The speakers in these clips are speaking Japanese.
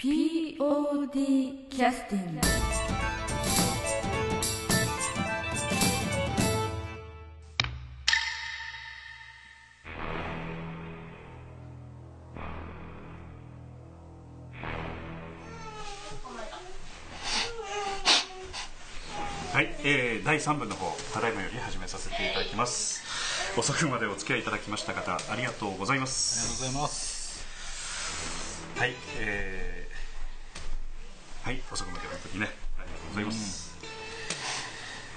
POD キャスティングはい、えー、第3部の方ただいまより始めさせていただきます。遅くまでお付き合いいただきました方ありがとうございまありがとうすございます。はいえー、はい遅くまで本当にねありがとうございます、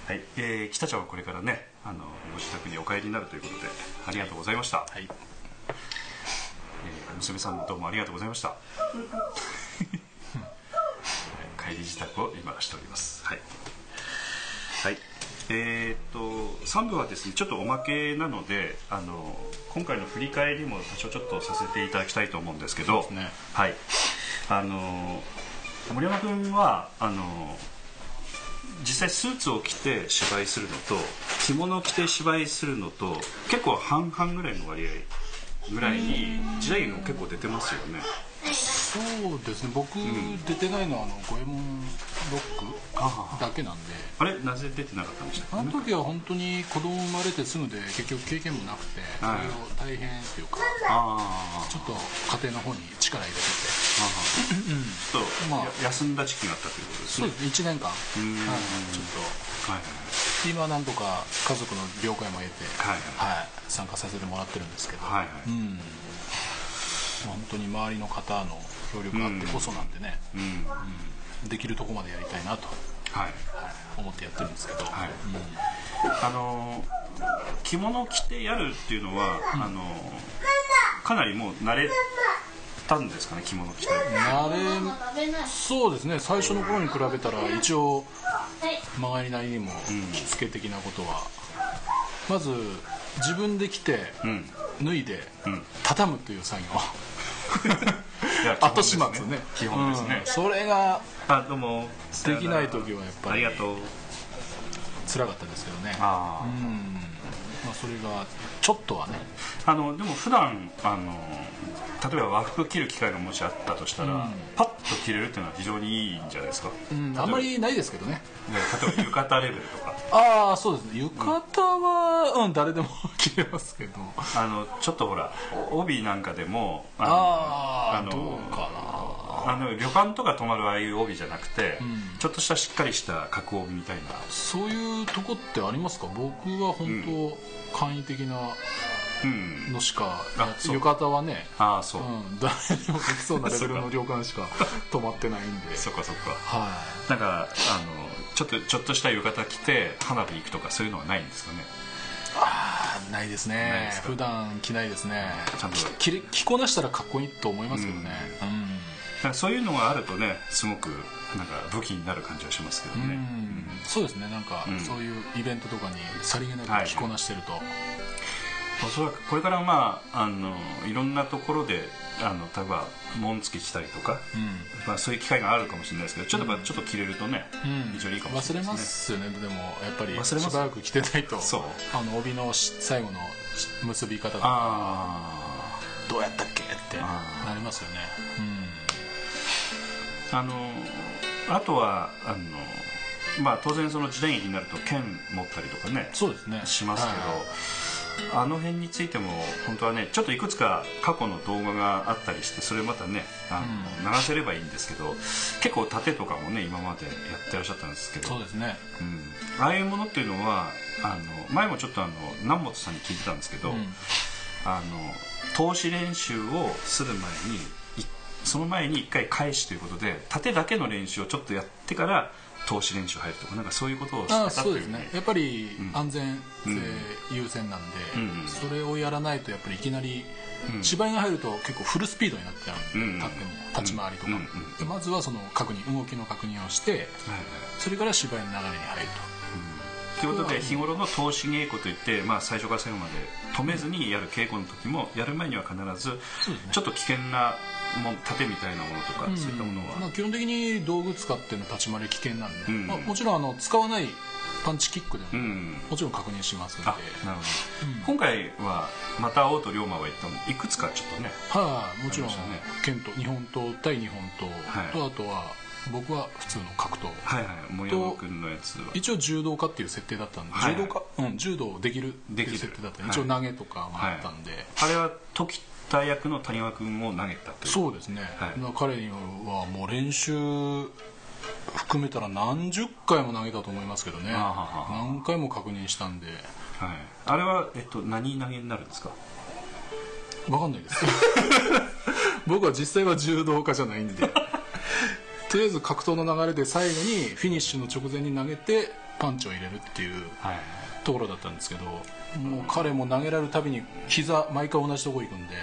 はい、えー、北ちゃんはこれからねあのご自宅にお帰りになるということでありがとうございました、はい。えー娘さんどうもありがとうございました。帰り支度を今しております。はい、はい、えーっと3部はですねちょっとおまけなのであの今回の振り返りも多少ちょっとさせていただきたいと思うんですけどね。はい。あの森山君はあの実際スーツを着て芝居するのと着物を着て芝居するのと結構半々ぐらいの割合ぐらいに時代劇も結構出てますよね。そうですね。僕、出てないのはあの五右衛門ロックだけなんで。あれ？なぜ出てなかったんでしあけ？の時は本当に子供生まれてすぐで結局経験もなくて、それはいを大変っていうか、ちょっと家庭の方に力入れてて、ちょっと、まあ。や休んだ時期があったということですね。そうですね。一年間、はい、んちょっはいと今なんとか家族の了解も得て、はいはい、参加させてもらってるんですけど、はいはい。うん。まあ本当に周りの方の協力があってこそなんでね。できるとこまでやりたいなと、はい。はい、思ってやってるんですけど、はい。うん。あのー着物着てやるっていうのは、あのーかなりもう慣れたんですかね着物着て。慣れそうですね。最初の頃に比べたら一応曲がりなりにも着付け的なことは、まず自分で着て、うん。脱いで、ん。畳むという作業 後始末ね。基本ですね。うん。それがあどうも。できない時はやっぱりありがとう。辛かったですけどね。あー。うん。まあそれがちょっとはね。あのでも普段あの例えば和服着る機会がもしあったとしたら、うん。パッと着れるっていうのは非常にいいんじゃないですか、うんあんまりないですけどね。ね例えば浴衣レベルとか。ああそうですね。浴衣は、うん、誰でも着れますけど。あのちょっとほら帯なんかでもあのあああのどうかなあの旅館とか泊まるああいう帯じゃなくて、ん。ちょっとしたしっかりした角帯みたいな。そういうとこってありますか？僕は本当、簡易的なうん。のしか浴衣はねああそう。う、ん。誰でもできそうなレベルの旅館しか泊まってないんで。そっかそっか。はなんかあのちょっとちょっとした浴衣着て花火行くとかそういうのはないんですかね？いああないですね。普段着ないですね。ちゃんと。き着こなしたらかっこいいと思いますけどね。なんかそういうのがあるとねすごくなんか武器になる感じはしますけどうん、ね、うん。そうですね。なんか、うん。そういうイベントとかにさりげなはい。く着こなしてると、おそらくこれからまああのいろんなところであの例えば紋付きしたりとか、まあ、そういう機会があるかもしれないですけどちょっとちょっと着れるとね、うん。非常にいいかもし忘れまれないですすよね。でもやっぱり忘れしばらく着てないとそう。あの帯のし最後のし結び方ねがあどうやったっけってなりますよね。ああのあとはあのまあ当然その時代劇になると剣持ったりとかねうんそうですね。しますけど、はい。あの辺についても本当はねちょっといくつか過去の動画があったりしてそれまたねあの、流せればいいんですけど結構盾とかもね今までやってらっしゃったんですけどそうですね。うん、ああいうものっていうのはあの前もちょっとあの南本さんに聞いてたんですけど、うん。あの投資練習をする前にいその前に一回返しということで盾だけの練習をちょっとやってから投資練習入るとかなんかそういうことをしてあたといううそですね。やっぱりうん。安全性優先なんで、うん。それをやらないとやっぱりいきなりうん。芝居が入ると結構フルスピードになっちゃうんで、うん立っても立ち回りとか、うんまずはその確認動きの確認をしてそれから芝居の流れに入ると。いうことで日頃の投資稽古といって、まあ、最初から最後まで止めずにやる稽古の時もやる前には必ずちょっと危険なもん盾みたいなものとか、そういったものは、まあ、基本的に道具使っての立ち回り危険なんで、うん。まあ、もちろんあの使わないパンチキックでももちろん確認しますので、なるほど、うん、今回はまた王と龍馬は言ったのいくつかちょっとねはい、もちろん、ね、剣と日本刀対日本刀と、はい、あとは僕は普通の格闘。はいはい森山君のやつは。一応柔道家っていう設定だったんで、はい。はい、柔道家、うん、柔道できるっていう設定だったんで一応投げとかもあったんで、はい、あれは時田役の谷川君を投げたそうですね、はい、彼はもう練習含めたら何十回も投げたと思いますけどね。何回も確認したんで、はい、あれは、えっと、何投げになるんですか？分かんないです。僕は実際は柔道家じゃないんで。とりあえず格闘の流れで最後にフィニッシュの直前に投げてパンチを入れるっていうところだったんですけど、もう彼も投げられるたびに膝毎回同じとこ行くんで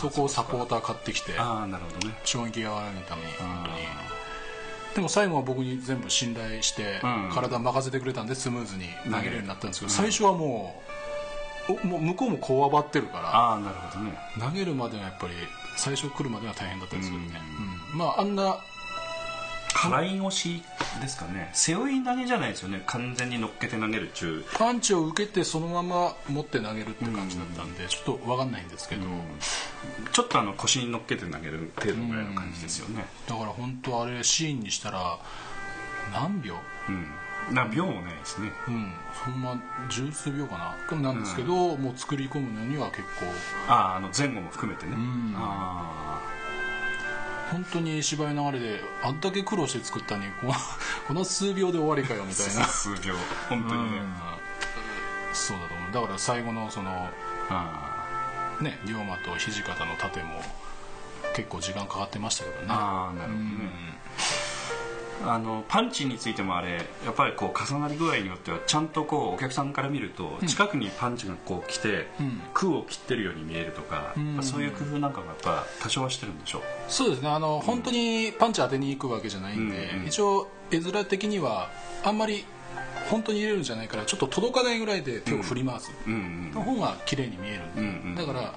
そこをサポーター買ってきてあなるほど、ね、衝撃が和らげるために本当にでも最後は僕に全部信頼して、体任せてくれたんでスムーズに投げれるようになったんですけど、最初はもうもう向こうもこわばってるからあなるほど、ね、投げるまではやっぱり最初来るまでは大変だったんで。すけどね、うん、まああんな払い腰ですかね背負い投げじゃないですよね。完全に乗っけて投げる中パンチを受けてそのまま持って投げるって感じだったんで、うん、ちょっと分かんないんですけど、うん、ちょっとあの腰に乗っけて投げる程度ぐらいの感じですよね、だから本当あれシーンにしたら何秒？うん。何秒もないですね。うん。そんな十数秒かな。なんですけど、うん、もう作り込むのには結構。あああの前後も含めてね、うん、ああ本当に芝居の流れであんだけ苦労して作ったのにこの この数秒で終わりかよみたいな。数秒。本当にね、うん、そうだと思う。だから最後のその、ね龍馬と土方の盾も結構時間かかってましたけどね。ああなるほどね、うんあのパンチについてもあれやっぱりこう重なり具合によってはちゃんとこうお客さんから見ると近くにパンチがこう来て、うん、空を切ってるように見えるとか、うん、そういう工夫なんかもやっぱ多少はしてるんでしょう。そうですね。あの、うん、本当にパンチ当てに行くわけじゃないんで、うんうん、一応絵面的にはあんまり本当に入れるんじゃないからちょっと届かないぐらいで手を振り回す。の方が綺麗に見えるんで、だから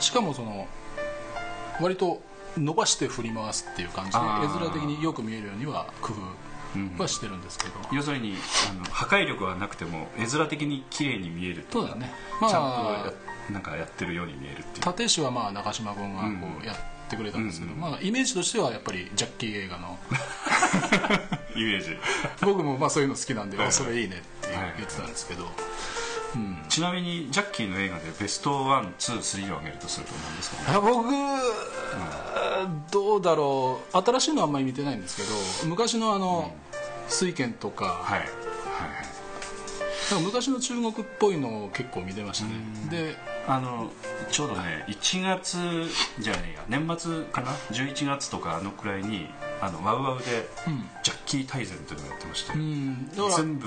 しかもその割と伸ばして振り回すっていう感じで絵面的によく見えるようには工夫はしてるんですけど、要するにあの破壊力はなくても絵面的に綺麗に見えるそうだね、まあ、ちゃんとなんかやってるように見えるっていう。立石はまあ中島君がこうやってくれたんですけど、うんうん、まあ、イメージとしてはやっぱりジャッキー映画の イメージ。僕もまあそういうの好きなんで、はいはい、それいいねって言ってたんですけど、はいうん、ちなみにジャッキーの映画でベスト123を挙げるとすると何ですかね僕、うん、どうだろう。新しいのはあんまり見てないんですけど昔のあの、うん、水拳とか、はい。はいはい、昔の中国っぽいのを結構見てましたね。であのちょうどね1月じゃねえや年末かな？11月とかあのくらいにあのワウワウで、ジャッキー大全というのをやってまして、うん、全部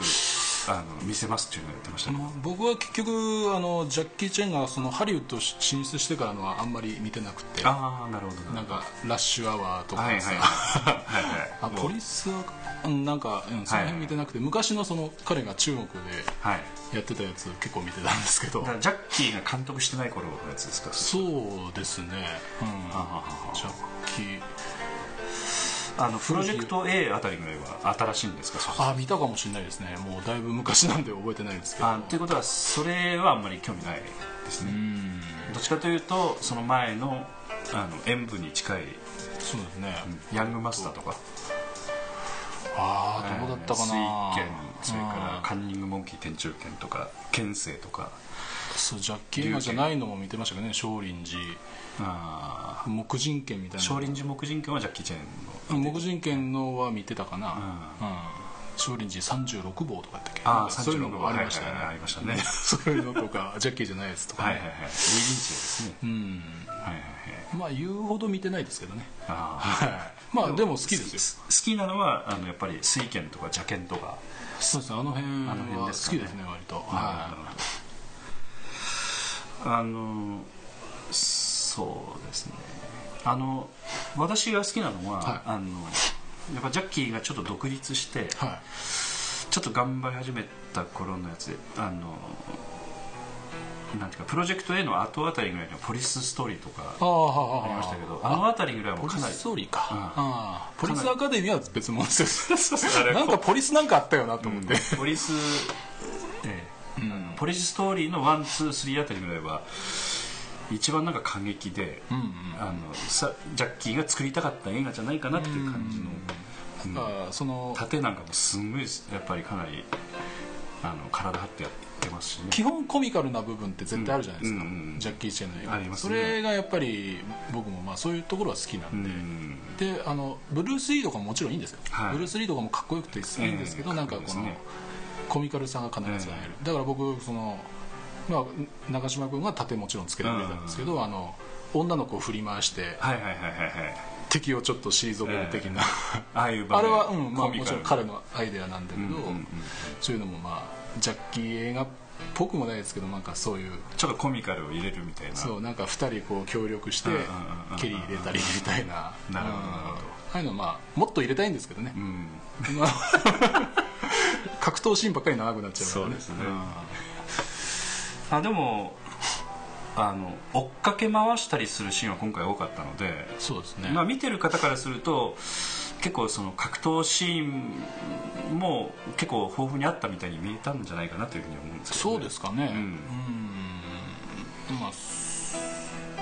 あの見せますっていうのをやってました、ね、僕は結局あのジャッキー・チェンがそのハリウッド進出してからのはあんまり見てなくて。ああなるほどなんかラッシュアワーとかさ、あポリスはなんか、うん、その辺見てなくて、はい、昔のその彼が中国でやってたやつ結構見てたんですけど。ジャッキーが監督してない頃のやつですか？そうですね、うん、ジャッキーあのプロジェクト A あたりぐらいは新しいんですか？あ見たかもしれないですね。もうだいぶ昔なんで覚えてないですけど。ということはそれはあんまり興味ないですね。どっちかというとその前のあの演舞に近いそうですね、うん、ヤングマスターとか。ああどうだったかな、水拳それからカンニングモンキー天中拳とか剣聖とか。そうジャッキー映画じゃないのも見てましたけどね。少林寺あ木人剣みたいな。少林寺木人剣はジャッキー・チェンの木人剣のは見てたかな、うん。少林寺36号とかやったっけ？ああそういうのがありましたね、はいはいはい、ありましたね。そういうのとかジャッキーじゃないやつとか、ね、はいはいはい。リーリンチですねうん。はいはいはい。まあ言うほど見てないですけどね。あ、はい、まあでも好きですよ。好きなのはあのやっぱり水拳とか邪剣とか。そうですね。あの辺は好きですね割と。はい。あのそうですね。あの私が好きなのは、はい、あのやっぱジャッキーがちょっと独立して、はい、ちょっと頑張り始めた頃のやつであのなんていうかプロジェクト A の後あたりぐらいのポリスストーリーとかありましたけどあのあたりぐらいはかなりスストーリーか、うん。ああポリスアカデミーは別物です なんかポリスなんかあったよなと思って、ポリス、ええ。ポリスストーリーの one two three あたりぐらいは一番なんか過激で、うんうん。あのさジャッキーが作りたかった映画じゃないかなっていう感じの、うん。ああその殺陣なんかもすんごいやっぱりかなりあの体張ってやってますしね。基本コミカルな部分って絶対あるじゃないですか、うんうんうん。ジャッキー・チェンの映画。ね。れがやっぱり僕もまあそういうところは好きなうんで、んであのブルース・リーとかももちろんいいんですよ、はい。ブルース・リーとかもかっこよくて好きですけど、ええなんかこのコミカルさが必ず入る、だから僕その、まあ、中島君が盾もちろんつけてくれたんですけど、あの女の子を振り回してはいはいはいはいはい。敵をちょっと退ける的な、ああいう場面。あれは、うんまあ、もちろん彼のアイデアなんだけど、うんうんうんそういうのもまあジャッキー映画っぽくもないですけどなんかそういうちょっとコミカルを入れるみたいな。そうなんか2人こう協力してうんうんうんうん。蹴り入れたりみたいな。ああいうのまあもっと入れたいんですけどね、うん。まあ 格闘シーンばっかり長くなっちゃうからそうですね。うんあでもあの追っかけ回したりするシーンは今回多かったので、そうですね、まあ、見てる方からすると結構その格闘シーンも結構豊富にあったみたいに見えたんじゃないかなというふうに思うんですけど、そうですかね。うん。うん。まあす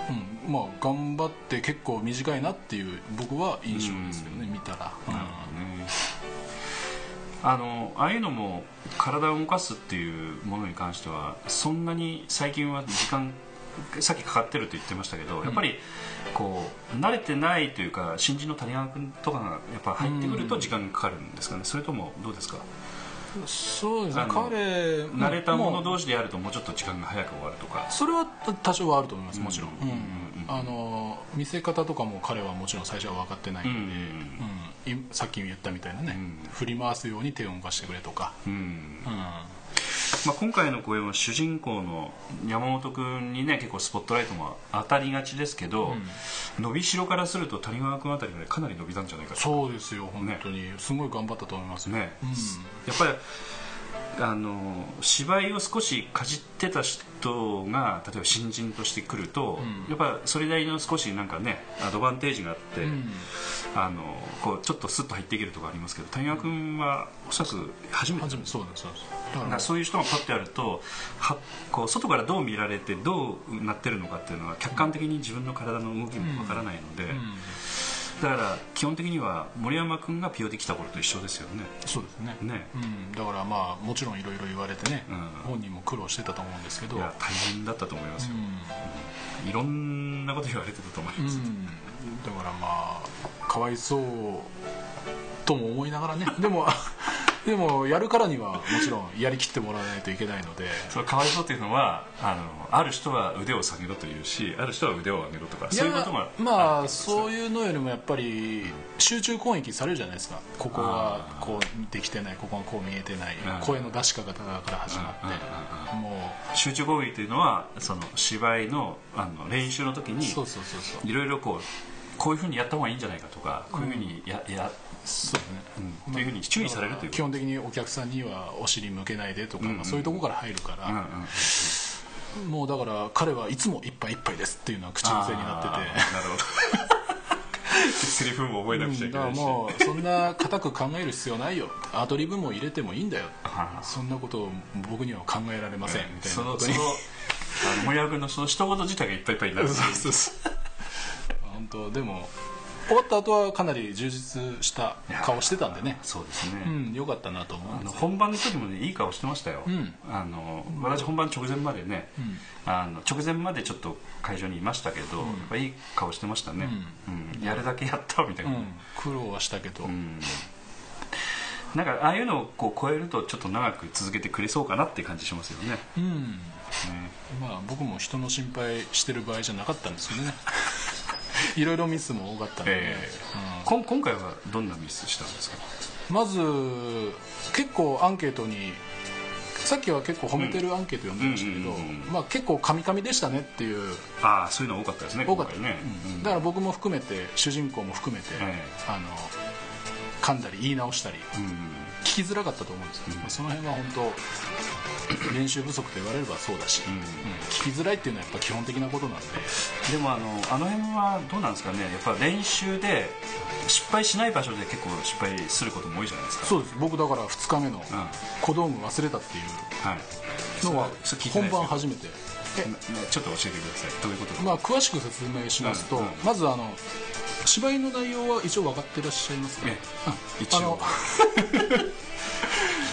うん。まあ頑張って結構短いなっていう僕は印象ですけどね、見たら、なるほどねあのああいうのも体を動かすっていうものに関してはそんなに最近は時間さっきかかってると言ってましたけど、やっぱりこう慣れてないというか新人の谷川君とかがやっぱ入ってくると時間がかかるんですかね、それともどうですか？そうですね。彼慣れた者同士でやるともうちょっと時間が早く終わるとか。それは多少はあると思いますもちろんうん。うんあの見せ方とかも彼はもちろん最初は分かってないんで、うん。うん。いさっき言ったみたいなね、うん。振り回すように手を動かしてくれとか、うん。うん。まあ、今回の公演は主人公の山本君にね結構スポットライトも当たりがちですけど、伸びしろからすると谷川君あたりまでかなり伸びたんじゃないかと。そうですよ本当に、すごい頑張ったと思いますよ。ね、うん。やっぱりあの芝居を少しかじってた人が例えば新人として来ると、うん。やっぱそれなりの少しなんかねアドバンテージがあって、うん。あのこうちょっとスッと入っていけるとこありますけど谷川君はおそらく初めて。初めてそうですだそういう人がパッてやるとはこう外からどう見られてどうなってるのかっていうのは客観的に自分の体の動きもわからないので、うんだから基本的には森山君がピオで来た頃と一緒ですよね。そうですね。ね。うん、だからまあもちろんいろいろ言われてね、うん。本人も苦労してたと思うんですけど。いや大変だったと思いますよ、ういろんなこと言われてたと思います、ん、うん、だからまあかわいそうとも思いながらね。でもでもやるからにはもちろんやりきってもらわないといけないので。そのかわいそうっていうのはあのある人は腕を下げろというしある人は腕を上げろとかそういうこともまあうそういうのよりもやっぱり集中攻撃されるじゃないですか。ここがあー。こうできてないここがこう見えてない。うん声の出し方から始まって。も集中攻撃というのはその芝居のあの練習の時にいろいろこうこういうふうにやった方がいいんじゃないかとかこういうふうにや,、やそうね。うん。というふうに注意されるという基本的にお客さんにはお尻向けないでとか、そういうところから入るかうんうんら、もうだから彼はいつもいっぱいいっぱいですっていうのは口癖になってて。なるほど。セリフも覚えなくちゃいけだからないし、もうそんな固く考える必要ないよ。アドリブも入れてもいいんだよ。はあそんなことを僕には考えられません。みたいそなことに。のその森山君のその一言自体がいっぱいいっぱいになる。そうそうそう。本当でも終わった後はかなり充実した顔してたんでね。そうですね、うんよかったなと思うんあのですよ本番の時もねいい顔してましたよ、うん。あの私本番直前までね、ん。あの直前までちょっと会場にいましたけど、やっぱいい顔してましたね、うん。やるだけやったみたいな、うん。苦労はしたけど、うん。なんかああいうのをこう超えるとちょっと長く続けてくれそうかなっていう感じしますよね。うん。ね。まあ僕も人の心配してる場合じゃなかったんですけどねいろいろミスも多かったので、えこん今回はどんなミスしたんですか？うんまず結構アンケートにさっきは結構褒めてるアンケート読んでましたけど、うんうんうんうん。まあ、結構カミカミでしたねっていうああそういうの多かったですね多かった、ね、うん。だから僕も含めて主人公も含めて、えあの噛んだり言い直したり、聞きづらかったと思うんですよ、その辺は本当 練習不足と言われればそうだし、うん。聞きづらいっていうのはやっぱ基本的なことなんで。でもあのあの辺はどうなんですかね。やっぱ練習で失敗しない場所で結構失敗することも多いじゃないですか。そうです。僕だから2日目の小道具忘れたっていうのは本番初めてちょっと教えてください。どういうことまあ詳しく説明しますと、まずあの芝居の内容は一応分かってらっしゃいますか、ね、一応。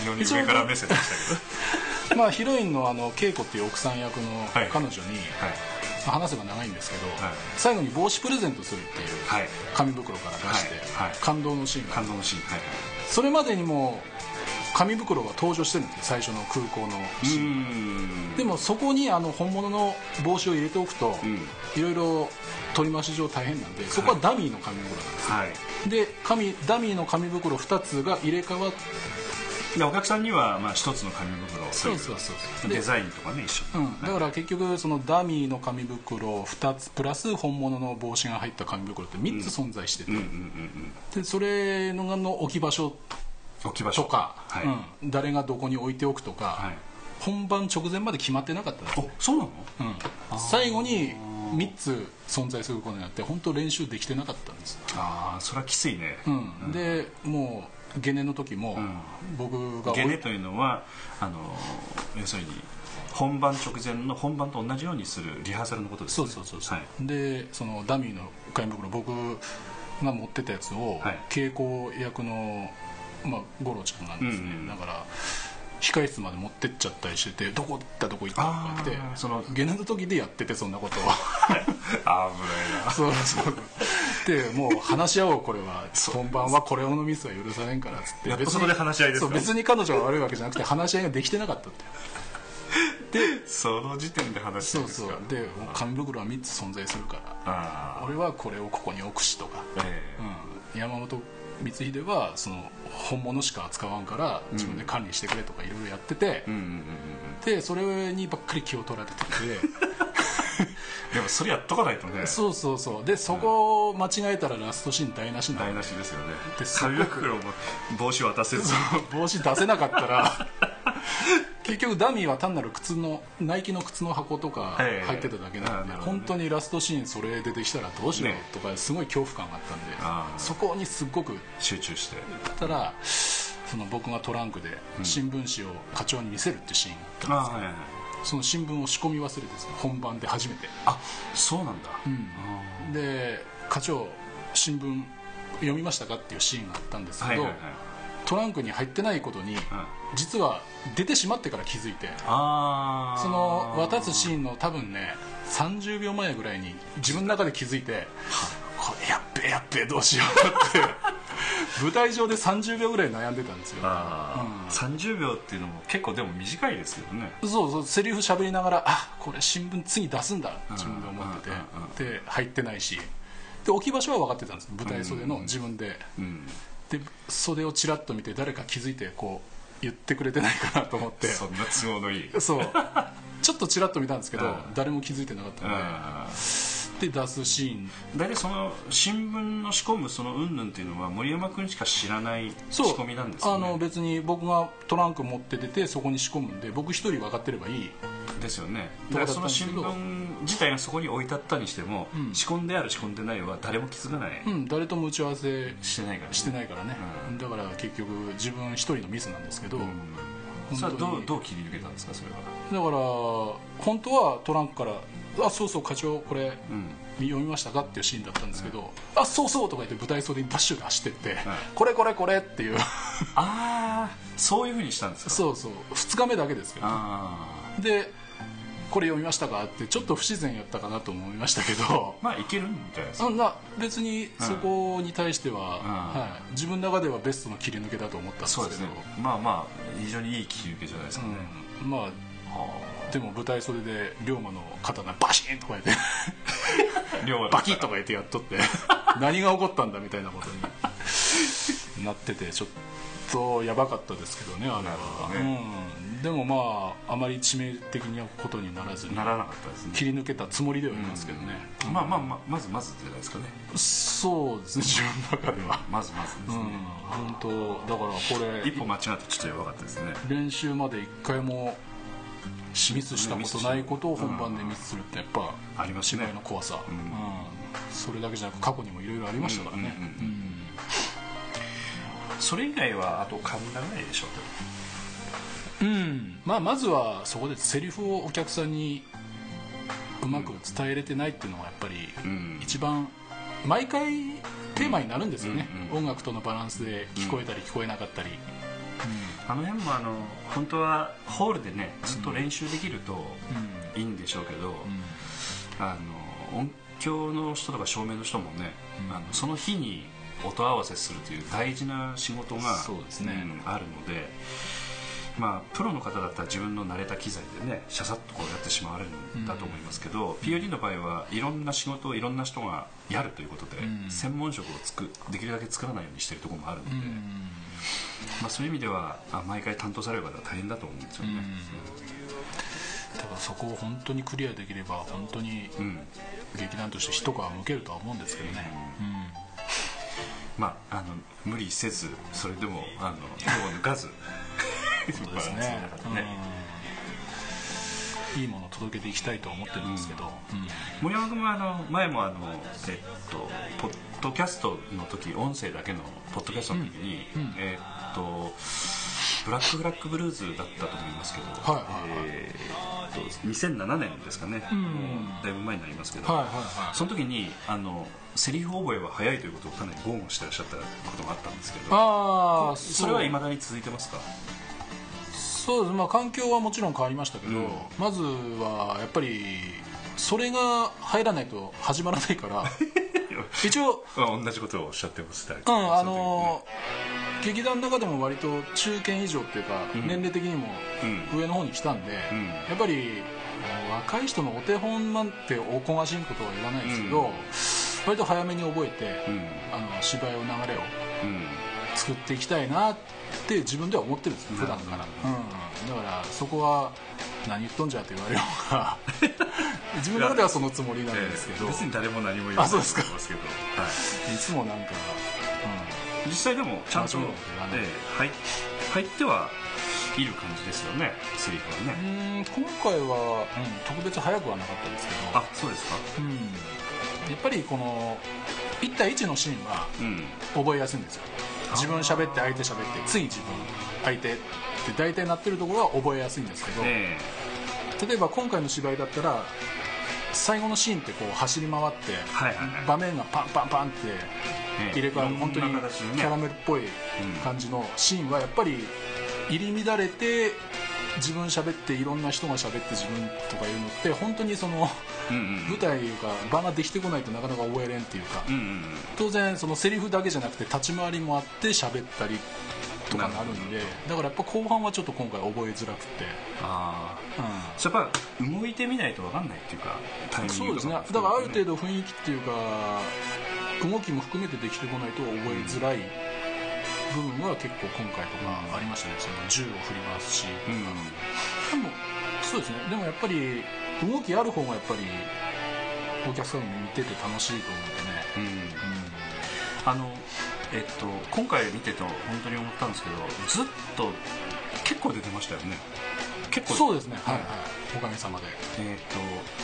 非常に上から目線でしたけど。まあヒロインのあの恵子っていう奥さん役の彼女に、はい。はい話せば長いんですけど、はい、最後に帽子プレゼントするっていう紙袋から出して、はい。はい、感動のシーンが感動のシーン、それまでにも紙袋が登場してるんですよ最初の空港のシーンでもそこにあの本物の帽子を入れておくといろいろ取り回し上大変なんでそこはダミーの紙袋なんです、はい、で紙ダミーの紙袋2つが入れ替わってお客さんにはまあ1つの紙袋そうそうそうデザインとかね一緒、うん、だから結局そのダミーの紙袋2つプラス本物の帽子が入った紙袋って3つ存在してて、でそれのの置き場所とか、はい、うん、誰がどこに置いておくとか、はい、本番直前まで決まってなかったんですそうなの、うん、最後に3つ存在することになって本当練習できてなかったんです。ああそれはきついね、うん、うん、でもうゲネの時も、僕がゲネというのはあの要するに本番直前の本番と同じようにするリハーサルのことですね。そうそうそうそう、はい、でそのダミーの紙袋僕が持ってたやつを、はい、稽古役のまあ、五郎ちゃんなんですね、うんうん、だから控室まで持ってっちゃったりしててどこ行ったどこ行ったとかってそのゲネの時でやっててそんなことを。危ないな。そうそう。でもう話し合おうこれは。本番はこれのミスは許されんからっつって。別にそこで話し合いです別に彼女が悪いわけじゃなくて話し合いができてなかったって。でその時点で話してそうそう。で紙袋は3つ存在するから。俺はこれをここに置くしとか、えーうん、山本光秀はその本物しか扱わんから自分で管理してくれとかいろいろやってて、でそれにばっかり気を取られてて でもそれやっとかないとね。そうそうそう。でそこを間違えたらラストシーン台無し台無しですよね。で紙袋も帽子渡せず。帽子出せなかったら 結局ダミーは単なる靴のナイキの靴の箱とか入ってただけなんで、本当にラストシーンそれ出てきたらどうしようとかすごい恐怖感があったんで、そこにすっごく集中してたらその僕がトランクで新聞紙を課長に見せるっていうシーンがあったんですけど、その新聞を仕込み忘れて本番で初めて。あそうなんだ、うん、で課長新聞読みましたかっていうシーンがあったんですけど、トランクに入ってないことに、実は出てしまってから気づいてその渡すシーンの多分ね30秒前ぐらいに自分の中で気づいてこれやっべえやっべえどうしようって 舞台上で30秒ぐらい悩んでたんですよ、うん、30秒っていうのも結構でも短いですよね。そうそうセリフ喋りながらあこれ新聞次出すんだ自分で思ってて。で入ってないし。で置き場所は分かってたんです舞台袖の自分で、うん、で袖をちらっと見て誰か気づいてこう言ってくれてないかなと思って。そんな都合のいい。そう。ちょっとちらっと見たんですけど誰も気づいてなかったのでで出すシーン。大体その新聞の仕込むそのうんぬんっていうのは森山君しか知らない仕込みなんですよ、ね、あの別に僕がトランク持って出てそこに仕込むんで僕一人分かってればいい。ですよね。だからその新聞自体がそこに置いてあったにしても、うん、仕込んである仕込んでないは誰も気づかない、うん、誰とも打ち合わせしてないから、ね、してないからね、うん、だから結局自分一人のミスなんですけど、うん、それはどうどう切り抜けたんですかそれは？だから本当はトランクから「あそうそう課長これ、読みましたか?」っていうシーンだったんですけど「あそうそう」とか言って舞台袖にダッシュで走ってって「これこれこれ」っていう。ああそういうふうにしたんですか？そうそう。2日目だけですけど、ね、でこれ読みましたかってちょっと不自然やったかなと思いましたけど。まあいけるんじゃないですか？な別にそこに対しては、うん。はい、自分の中ではベストの切り抜けだと思ったんですけど、ね、まあまあ非常にいい切り抜けじゃないですかね、うん、まあでも舞台袖で龍馬の刀バシーンとか言って。バキッとか言ってやっとって。何が起こったんだみたいなことに。なっててちょっとやばかったですけどねあれは、ね、うん。でもまああまり致命的なことにならずに。ならなかったですね。切り抜けたつもりではいますけどね、まあまあまあまずまずじゃないですかね。そうですね自分の中では。まずまずですうん。ね、本当だからこれ。一歩間違ったらちょっとやばかったですね。練習まで一回もミスしたことないことを本番でミスするってやっぱありますね。芝居の怖さ、うん。うんそれだけじゃなく過去にもいろいろありましたからね、それ以外はあと神田ぐらいでしょうん。まあ、まずはそこでセリフをお客さんにうまく伝えれてないっていうのがやっぱりうん。一番毎回テーマになるんですよね、音楽とのバランスで聞こえたり聞こえなかったり、あの辺もあの本当はホールでねずっと練習できるとうん。いいんでしょうけど、うん。あの音響の人とか照明の人もね、うん。あのその日に音合わせするという大事な仕事がそうですね。んあるので、まあ、プロの方だったら自分の慣れた機材でねシャサッとこうやってしまわれるんだと思いますけど、POD の場合はいろんな仕事をいろんな人がやるということで、うん。専門職をつくできるだけ作らないようにしてるところもあるので、うんまあ、そういう意味ではあ毎回担当される方は大変だと思うんですよね。だからそこを本当にクリアできれば本当にうん。劇団として一皮むけるとは思うんですけどね、まあ、あの無理せずそれでもあの手を抜かず。そうですまあねね。うん。いいものを届けていきたいと思ってるんですけど、うん。森山君はあの前もあの、えっと、ポッドキャストの時音声だけのポッドキャストの時に、うん。うんえっとブラック・ブラック・ブルーズだったと思いますけど、はいえーっと2007年ですかね、うん。だいぶ前になりますけど、はいはいはい。その時にあのセリフ覚えは早いということをかなり豪語してらっしゃったことがあったんですけどああそれはいまだに続いてますか？そうです。まあ環境はもちろん変わりましたけど、うん。まずはやっぱりそれが入らないと始まらないから 一応まあ同じことをおっしゃってますねうんあの劇団の中でも割と中堅以上っていうか、うん。年齢的にもうん。上の方に来たんで、うん。やっぱり若い人のお手本なんておこがしいことは言わないですけど、うん。割と早めに覚えて、うん。あの芝居の流れをうん作っていきたいなって自分では思ってるんです普段から、うん、だからそこは何言っとんじゃって言われようが 自分の中ではそのつもりなんですけど、ええ別に誰も何も言わない。と思いますけど、はい、いつもなんか、実際でもちゃんと、ええ入入ってはいる感じですよねセリフはうね、ん、今回は、うん、特別早くはなかったですけど。あそうですか。うん、やっぱりこの1対1のシーンはうん。覚えやすいんですよ自分喋って相手喋ってつい自分相手って大体なってるところは覚えやすいんですけど、え。例えば今回の芝居だったら最後のシーンってこう走り回って、場面がパンパンパンってええ。入れ替わる、本当にキャラメルっぽい感じのシーンはやっぱり入り乱れて自分喋っていろんな人が喋って自分とかいうのって本当にそのうんうん。舞台が場ができてこないとなかなか覚えれんっていうか、うんうん当然そのセリフだけじゃなくて立ち回りもあって喋ったりとかなるんでだからやっぱ後半はちょっと今回覚えづらくて、ああうそれやっぱ動いてみないと分かんないっていうかそうですね。だからある程度雰囲気っていうか動きも含めてできてこないと覚えづらい部分は結構今回とかありましたね。その銃を振りますし、うん。でもそうですね。でもやっぱり動きある方がやっぱりお客さんも見てて楽しいと思うんでね、うん。あのえっと今回見てて本当に思ったんですけどずっと結構出てましたよね。結構。そうですね。はいはい。おかげさまで。えっと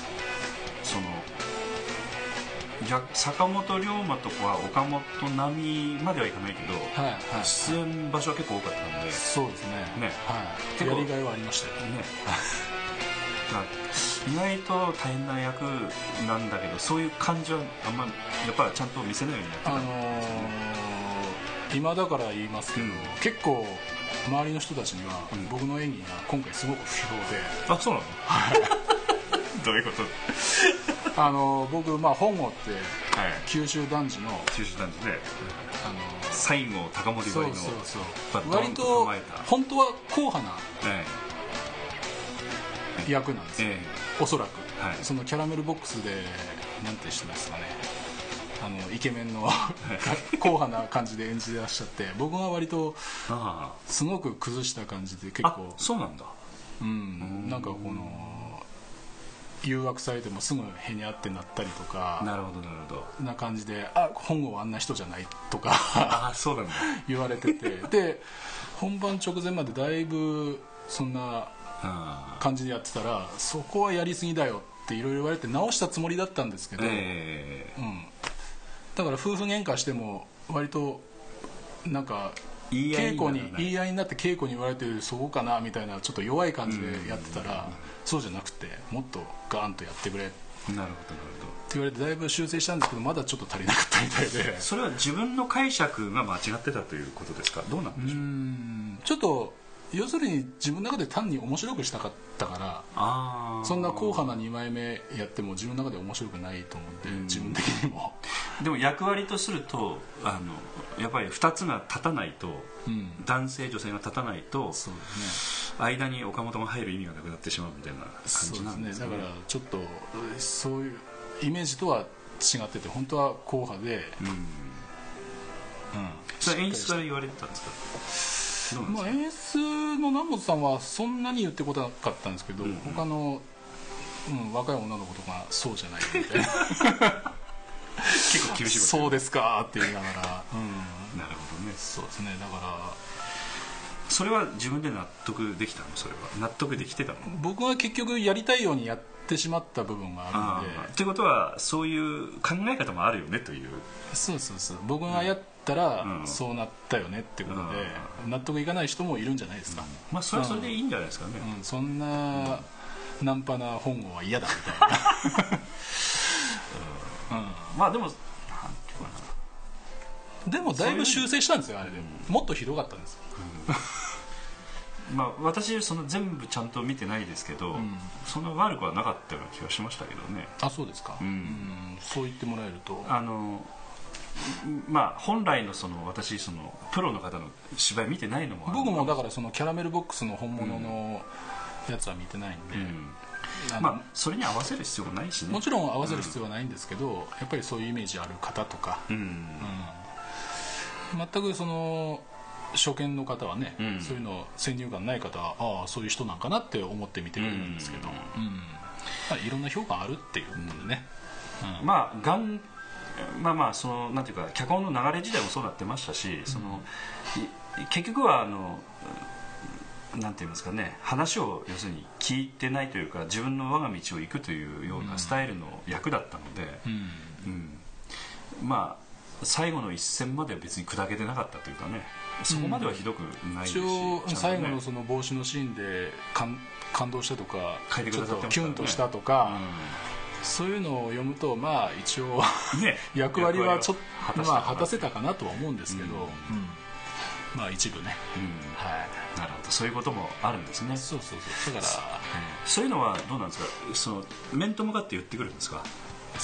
坂本龍馬とか岡本並みまではいかないけど、はいはい。出演場所は結構多かったんで。そうですね。ね。はい。結構。やりがいはありましたよ。ね。まあ意外と大変な役なんだけどそういう感じはあんまやっぱりちゃんと見せないようにやってた。あのー今だから言いますけど、うん。結構周りの人たちには、うん。僕の演技が今回すごく不評で。あそうなの？どういうこと？あのー僕、まあ、本郷ってはい。九州男児の、中止なんであのー西郷隆盛そう割りのそうそう。バッドンと割と本当は硬派なえ役なんですよ、ええ。おそらく、はい。そのキャラメルボックスでなんて人ですかね。あのイケメンの硬派な感じで演じてらっしゃって僕は割とあすごく崩した感じで結あ構そうなんだ。うん。なんかこの誘惑されてもすぐへにゃってなったりとかなるほどなるほど。な感じで「あ本郷はあんな人じゃない」とかああそうなんだ。言われてて。で本番直前までだいぶそんなあ感じでやってたらそこはやりすぎだよっていろいろ言われて直したつもりだったんですけど、えうん、だから夫婦喧嘩しても割となんか言い合い稽古に言い合いになって稽古に言われてそうかなみたいなちょっと弱い感じでやってたらそうじゃなくてもっとガーンとやってくれ。ってえなるほどなるほど。言われてだいぶ修正したんですけどまだちょっと足りなかったみたいで。それは自分の解釈が間違ってたということですか？どうなんでしょう、うん。ちょっと要するに自分の中で単に面白くしたかったからそんな硬派な2枚目やっても自分の中で面白くないと思うんで自分的にも。でも役割とするとあのやっぱり2つが立たないと、うん。男性女性が立たないとそうですね。間に岡本が入る意味がなくなってしまうみたいな感じなんですかね。だからちょっとそういうイメージとは違ってて本当は硬派で、うん。うん。それ演出から言われてたんですか？まあ、演出の南本さんはそんなに言ってことなかったんですけど、うん他の、うん、若い女の子とかそうじゃない。みたいな結構厳しいことそうですかって言いながら、うん、なるほどね。そうですね。だからそれは自分で納得できたの？それは。納得できてたの？僕は結局やりたいようにやってしまった部分がああるので。あってことはそういう考え方もあるよねという。そうそうそう。僕がやったらうん。そうなったよねってことで、納得いかない人もいるんじゃないですか、まあそれはそれでいいんじゃないですかね、うん、そんなナンパな本郷は嫌だみたいな、まあでもなんていうかうん、でもだいぶ修正したんですよあれで。もっとひどかったんです。よな まあ私その全部ちゃんと見てないですけど、ん。そんな悪くはなかったような気がしましたけどね。あそうですか、うん。うん。そう言ってもらえると。あのまあ本来のその私そのプロの方の芝居見てないのも僕もだからそのキャラメルボックスの本物のやつは見てないんで、うん。まあそれに合わせる必要もないしね。もちろん合わせる必要はないんですけど、やっぱりそういうイメージある方とか、うん、うん。全くその初見の方はね、うん。そういうの先入観ない方はああそういう人なんかなって思って見てくれるんですけど、ううん。まあ、いろんな評価あるっていうことでね、うん。まあがんまあまあそのなんていうか脚本の流れ自体もそうなってましたし、そのい結局はあのなんて言いますかね話を要するに聞いてないというか自分の我が道を行くというようなスタイルの役だったので、うん。うん。まあ最後の一戦までは別に砕けてなかったというかねそこまではひどくないですし、一応ちゃんとね。最後のその帽子のシーンで感感動したとかちょっとキュンとしたとか、そういうのを読むとまあ一応うんね 役割はちょっとまあ果たせたたかなとは思うんですけど、うん。うんまあ一部ね、うん。はなるほど。そういうこともあるんですね。い、そうそうそう。だからそういうのはどうなんですか？その面と向かって言ってくるんですか？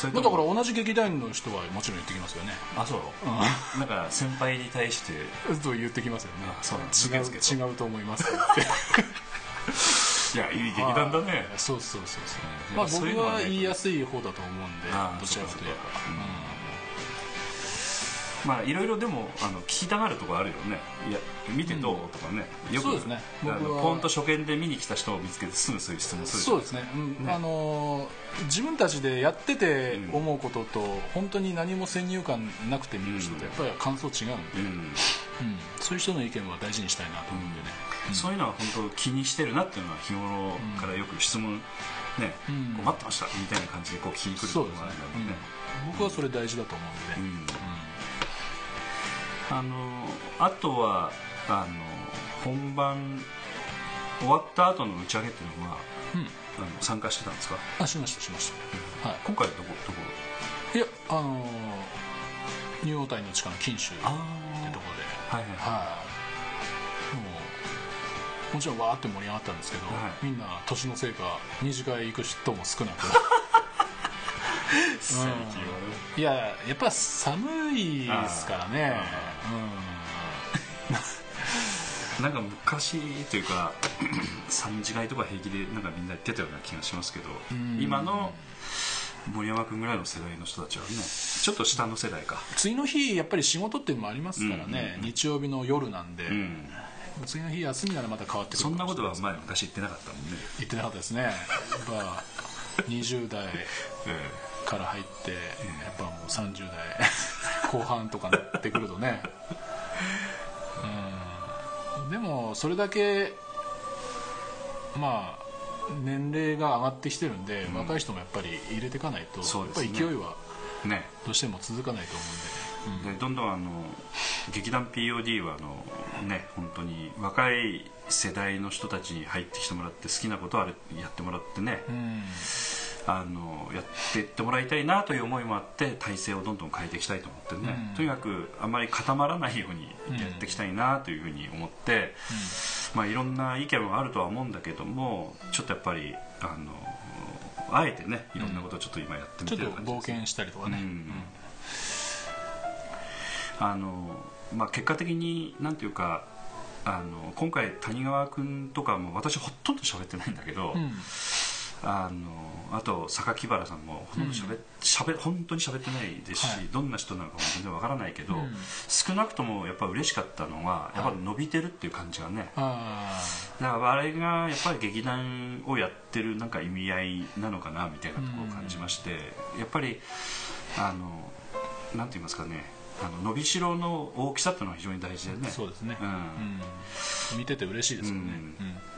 だから同じ劇団員の人はもちろん言ってきますよね。あそう、なんか先輩に対して。と言ってきますよね。あそうなんです。違う違うと思いますっていやいい劇団だね。そうそうそうそう、うんまあ僕は言いやすい方だと思うんでどちらかといえばそうか。そうかまあいろいろでもあの聞きたがるところあるよね。いや見てどう、とかね。よくそうですね。あポンと初見で見に来た人を見つけてすぐそういう質問するそうですね、うん。あのー自分たちでやっててうん思うことと、本当に何も先入観なくて見る人とやっぱり感想違うんで、そういう人の意見は大事にしたいなと思うんでね、そういうのは本当気にしてるなっていうのは日頃からよく質問ね、うん。こう待ってましたみたいな感じでこう聞きに来るところがあるのでね、うん。僕はそれ大事だと思うんで、うん。あのあとはあの本番終わった後の打ち上げっていうのはうん。うんあの参加してたんですか？あしましたしました、はい。今回はどこどこ？いやあのーニューオータニの地下の錦州ってところで。はいはいはい。もうもちろんわーって盛り上がったんですけど、はい。みんな年のせいか二次会行く人も少なく最近はね。いややっぱ寒いですからね。なんか昔というか 3次会とか平気でなんかみんなやってたような気がしますけどん。今の森山君ぐらいの世代の人たちはねちょっと下の世代か。次の日やっぱり仕事っていうのもありますからね、うん。日曜日の夜なんで、うん次の日休みならまた変わってくるそんなことは前昔言ってなかったもんね。言ってなかったですね。やっぱ20代えから入ってやっぱもう30代後半とかなってくるとね。うん。でもそれだけまあ年齢が上がってきてるんで、若い人もやっぱり入れていかないと、やっぱり勢いはどうしても続かないと思うんで、でどんどんあの劇団 POD はあのね本当に若い世代の人たちに入ってきてもらって好きなことをあれやってもらってね、うん。あのやっていってもらいたいなという思いもあって体制をどんどん変えていきたいと思ってね、うん。とにかくあまり固まらないようにやっていきたいなというふうに思って、まあ、いろんな意見はあるとは思うんだけどもちょっとやっぱりあのあえてねいろんなことをちょっと今やってみてちょっと冒る感じです、険したりとかね、うんあのまあ、結果的になんていうかあの今回谷川君とかも私ほとんど喋ってないんだけど、うん。あのあと榊原さんもほとんど喋っ、しゃべ本当に喋ってないですし、はい。どんな人なのかも全然わからないけど、うん。少なくともやっぱ嬉しかったのはやっぱ伸びてるっていう感じがね、あだからあれがやっぱり劇団をやってるなんか意味合いなのかなみたいなところを感じまして、やっぱりあのなんて言いますかねあの伸びしろの大きさっていうのは非常に大事でね。あそうですね、うん。うん。見てて嬉しいですよね、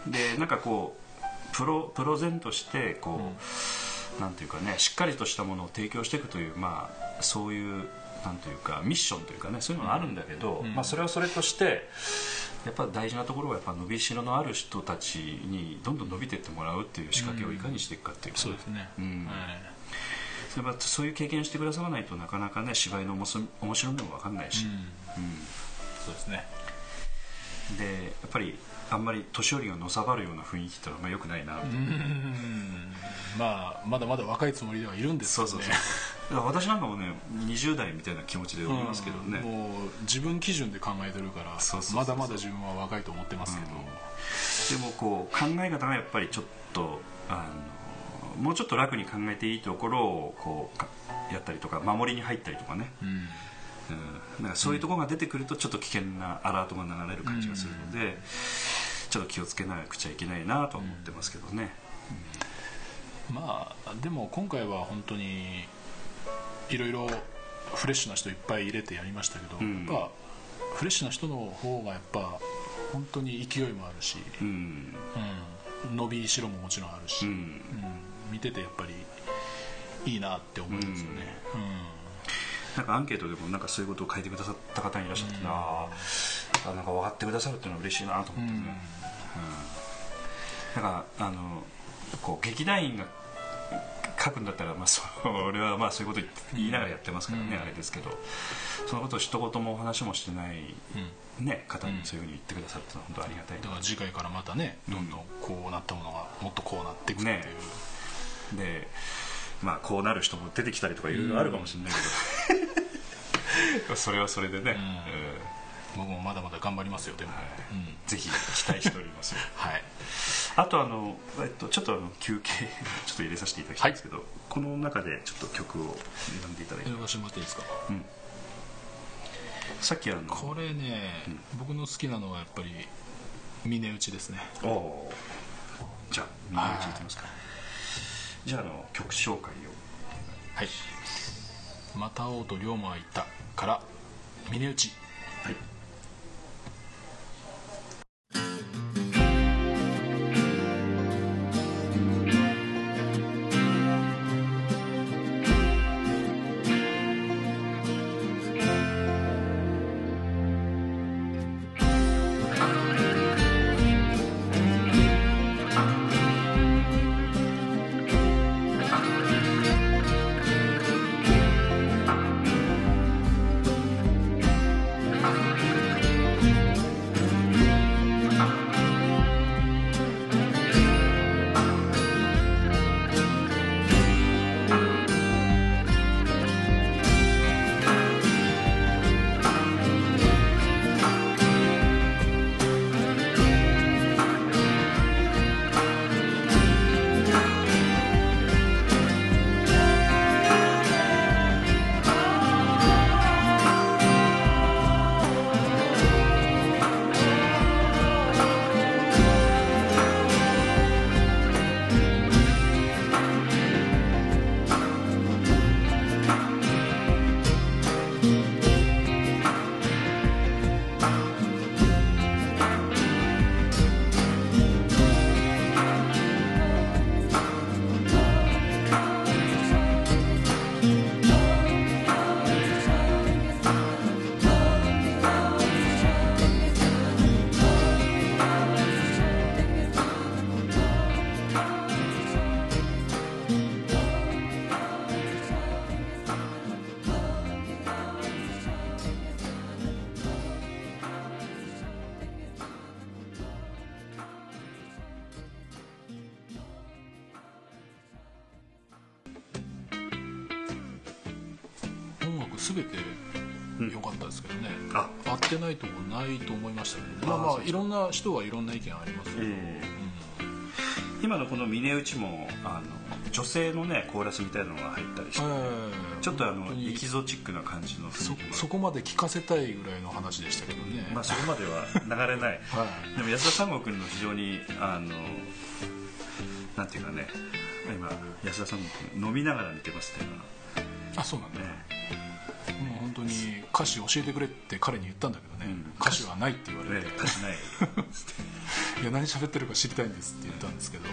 うん。でなんかこうプロプロ然としてこう、なんていうかねしっかりとしたものを提供していくというまあそういうなんというかミッションというかねそういうのがあるんだけど、うん。まあ、それはそれとしてやっぱ大事なところはやっぱ伸びしろのある人たちにどんどん伸びていってもらうっていう仕掛けをいかにしていくかっていうか、そうですね、うん。はいやっぱそういう経験してくださらないとなかなかね芝居の面白みも分かんないし、うん。うん。そうですね。でやっぱりあんまり年寄りがのさばるような雰囲気ってのはあんまり良くないな。うん。まあまだまだ若いつもりではいるんですけどね。そうそうそう。私なんかもね20代みたいな気持ちでおりますけどね、うん。もう自分基準で考えてるからまだまだ自分は若いと思ってますけど、でもこう考え方がやっぱりちょっとあのもうちょっと楽に考えていいところをこうかやったりとか守りに入ったりとかね、うん。うん、なんかそういうところが出てくるとちょっと危険なアラートが流れる感じがするので、ちょっと気をつけなくちゃいけないなとは思ってますけどね、まあでも今回は本当にいろいろフレッシュな人いっぱい入れてやりましたけど、うん。やっぱフレッシュな人の方がやっぱ本当に勢いもあるし、うん。うん。伸びしろももちろんあるし、うん。うん見ててやっぱりいいなって思うんですよね、なんかアンケートでもなんかそういうことを書いてくださった方いらっしゃって、ああなんか分かってくださるっていうのは嬉しいなと思って。ね、だからあのこう劇団員が書くんだったら、まあ、そ俺はまあそういうこと言いながらやってますからね、うん。あれですけど。そのことを一言もお話もしてない、うん。ね、方にうんそういうふうに言ってくださったのは本当ありがたいだから次回からまたねどんどんこうなったものがもっとこうなっていくっていう、ねでまあこうなる人も出てきたりとかいろいろあるかもしれないけど、それはそれでね、え僕もまだまだ頑張りますよでも、ーはい。うん。ぜひ期待しておりますよ。はい。あとあの、えっと、ちょっとあの休憩ちょっと入れさせていただきたいんですけど、この中でちょっと曲を選んでいただいて、選ばせてもらっていいですか？うん。さっきあのこれね、僕の好きなのはやっぱり峰打ちですね。おおじゃあみんなで聞いてみますかじゃああの曲紹介を。はい「また会おうと龍馬は言った」から峰打ち。はい「全て良かったですけどね、あ。合ってないとこないと思いましたけどまあまあ。いろんな人はいろんな意見ありますよ、ええ。今のこの峰打ちもあの女性のねコーラスみたいなのが入ったりして、ちょっとあのエキゾチックな感じの雰そそこまで聞かせたいぐらいの話でしたけどね、まあそこまでは流れない。はい。でも安田三郷君の非常にあのなんていうかね今安田三郷君飲みながら見てますっていうのは。あそうなんだ、ね歌詞教えてくれって彼に言ったんだけどね、うん。歌詞はないって言われねて、足しない。いや何喋ってるか知りたいんですって言ったんですけど。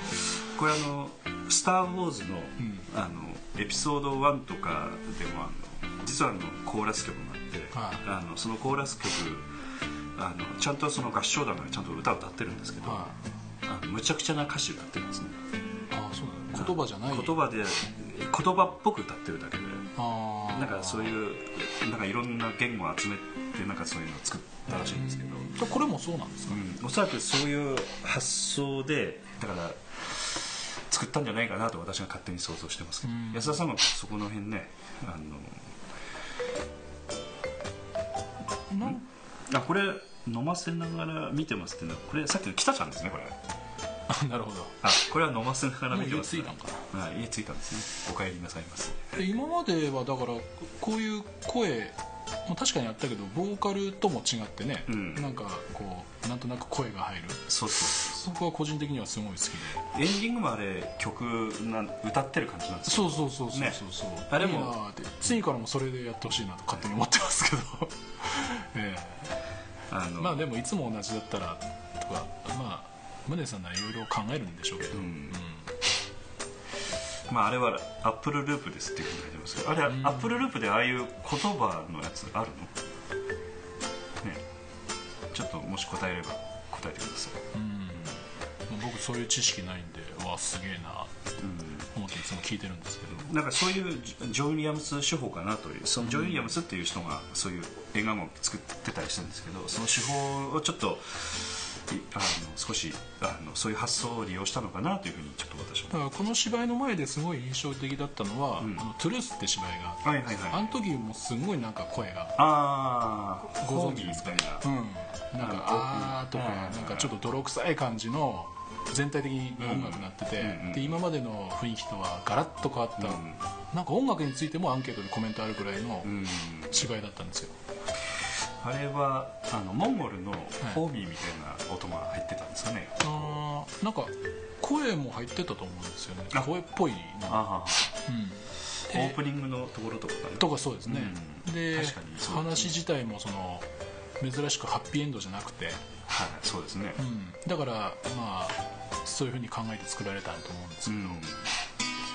これあの「スター・ウォーズの」ん。あのエピソード1とかでもあの実はあのコーラス曲があって、はあのそのコーラス曲あのちゃんとその合唱団がちゃんと歌を歌ってるんですけど、はあのむちゃくちゃな歌詞歌ってるんですね。あそうなんだ言葉じゃない。言葉で言葉っぽく歌ってるだけで。あーなんかそういうなんかいろんな言語を集めてなんかそういうのを作ったらしいんですけど、これもそうなんですか、うん、おそらくそういう発想でだから作ったんじゃないかなと私が勝手に想像してますけど、うん。安田さんもそこの辺ねあのあこれ飲ませながら見てますっていうのはこれさっきの北ちゃんですねこれ。あなるほど。あこれは飲ませながら見てます着いたんかな。はい家着いたんですね。お帰りなさいま今まではだからこういう声も確かにあったけどボーカルとも違ってね、うん。なんかこうなんとなく声が入る。そうそうそこは個人的にはすごい好きで。エンディングもあれ曲なん歌ってる感じなんですよそうそうそうそうねそうそう、あれも次からもそれでやってほしいなと勝手に思ってますけど。えあのえまあでもいつも同じだったらとかまあ宗さんならいろいろ考えるんでしょうけど、ん。まあ、あれは Apple Loopですっていうふうに書いてますけどあれは Apple Loopでああいう言葉のやつあるの？ね。ちょっともし答えれば答えてください。うん。僕そういう知識ないんでわあすげえな。って思っていつも聞いてるんですけど。なんかそういうジョジョン・ウィリアムス手法かなというそのジョン・ウィリアムスっていう人がそういう映画も作ってたりしてるんですけどその手法をちょっといあの少しあのそういう発想を利用したのかなというふうにちょっと私はだからこの芝居の前ですごい印象的だったのは「ん。あのトゥルース」って芝居が、はいはいはい。あの時もすごいなんか声がああご存知ですか？みたいなうん。なんかあ「あー」とかうんなんかちょっと泥臭い感じの全体的に音楽になってて、うんうんで今までの雰囲気とはガラッと変わった、うん。なんか音楽についてもアンケートでコメントあるくらいのうん。芝居だったんですよ、あれはあのモンゴルのホーミーみたいな音が入ってたんですかね、あーなんか声も入ってたと思うんですよね。あ声っぽいな。あうん。あオープニングのところとかかなとかそうですね、うん。で確かにそう話自体もその珍しくハッピーエンドじゃなくて、はいそうですね。うん。だからまあそういうふうに考えて作られたと思うんですけど、うん。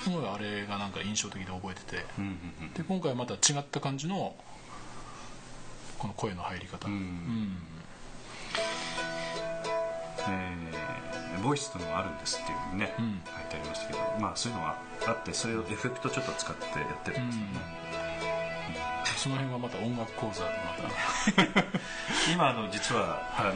すごいあれがなんか印象的で覚えてて。うんうん。で今回はまた違った感じのこの声の入り方、うん。うん。えーボイスというのがあるんですっていうふうにね、うん。書いてありましたけどまあそういうのがあってそれをエフェクトちょっと使ってやってるんですよね、その辺はまた音楽講座でまた。今あの実はあの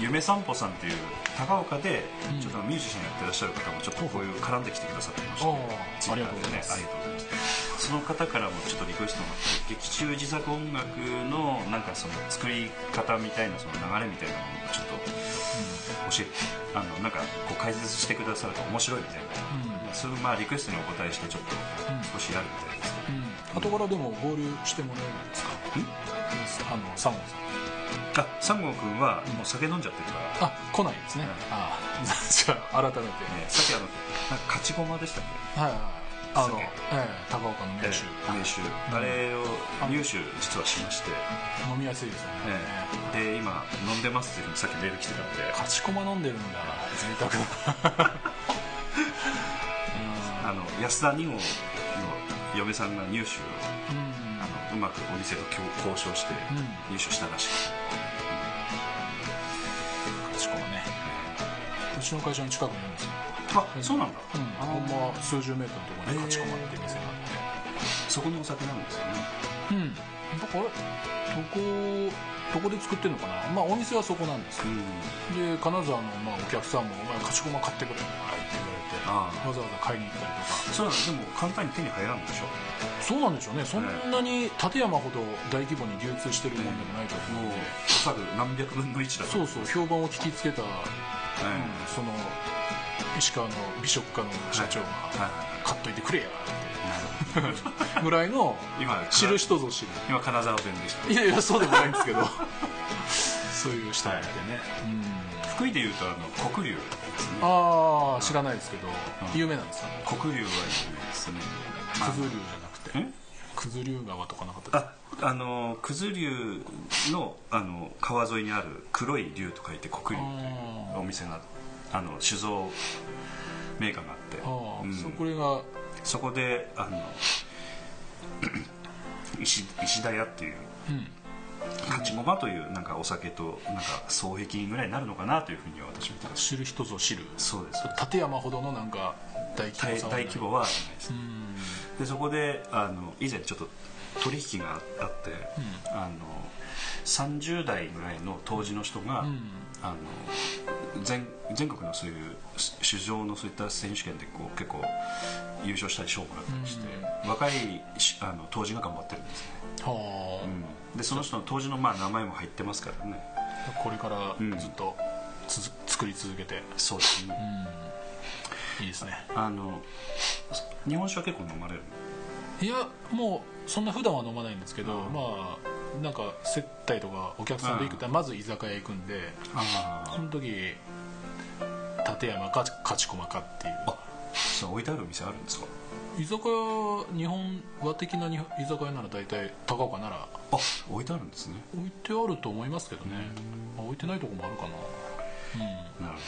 夢散歩さんっていう高岡でうん。ちょっとミュージシャンやってらっしゃる方もちょっとこういう絡んできてくださってまして、ああツイッターでありがとうございますありがとうございます。その方からもちょっとリクエストがあって劇中自作音楽のなんかその作り方みたいなその流れみたいなものをちょっと教えてあのなんかこう解説してくださると面白いみたいな、うん。そういうまあリクエストにお答えしてちょっと少しやるみたいですけど、うん後からでも合流してもらえるんですか？あのサンゴさんあ三郷君はもう酒飲んじゃってるから、あ来ないですね、ああ じゃあ改めて、ねさっきあのなんか勝ち駒でしたっけ？はいはいあの、酒。ええ高岡の名手、名酒。あれを入手実はしまして、飲みやすいですよね、ええ。で今飲んでますっていうさっきメール来てたんで。勝ち駒飲んでるんだ贅沢だ あの安田二号の嫁さんが入手をうまくお店と交交渉してうん。入手したらしくて、勝ち駒ね。うちの会社の近くにあるんですよあそうなんだ、うん。あほんま数十メートルのところに勝ち駒って店があそこのお酒なんですよね。ってうんだからどこどこで作ってるのかな。まあお店はそこなんですよ。うん。で金沢のまあお客さんも「お前勝ち駒買ってくれ」って言われてああ。わざわざ買いに行ったりとか。そうなんでも簡単に手に入らんでしょ。そうなんでしょうねそんなに立山ほど大規模に流通してるもんでもないと思う。ので、何百分の1だと。そうそう評判を聞きつけた、うんはいその石川の美食家の社長がはいはい「買っといてくれや」ぐらいの今知る人ぞ知る。今金沢弁でした。いやいやそうでもないんですけど。そういう人がいてね、うん。福井でいうとあの黒龍ですねああ知らないですけど、有名なんですか？ね黒龍は有名ですね。九頭竜じゃなくて。え九頭竜川とかなかったですああの九頭龍のあの川沿いにある黒い龍と書いて黒龍というあお店があの酒造メーカーがあって。ああ、うん。そこれがそこであの 石石田屋っていううん勝ち駒というなんかお酒となんか双璧ぐらいになるのかなというふうには私は見てます知る人ぞ知る。そうです。立山ほどのなんか大規大模大規模はないです。うん。でそこであの以前ちょっと取引があって、あの30代ぐらいの当時の人が、ん。あの全全国のそういう酒造のそういった選手権でこう結構優勝したり賞をもらったりして、若いしあの当時が頑張ってるんですね、でその人の当時のまあ名前も入ってますからね。これからうん。ずっとつづ作り続けて、そうですね、いいですね。あの日本酒は結構飲まれるいやもうそんな普段は飲まないんですけど、まあなんか接待とかお客さんと行くとまず居酒屋行くんであその時立山か勝ち駒かっていう。あそう置いてある店あるんですか？居酒屋日本和的な居酒屋なら大体高岡ならあ置いてあるんですね。置いてあると思いますけどね、まあ置いてないとこもあるかな。なる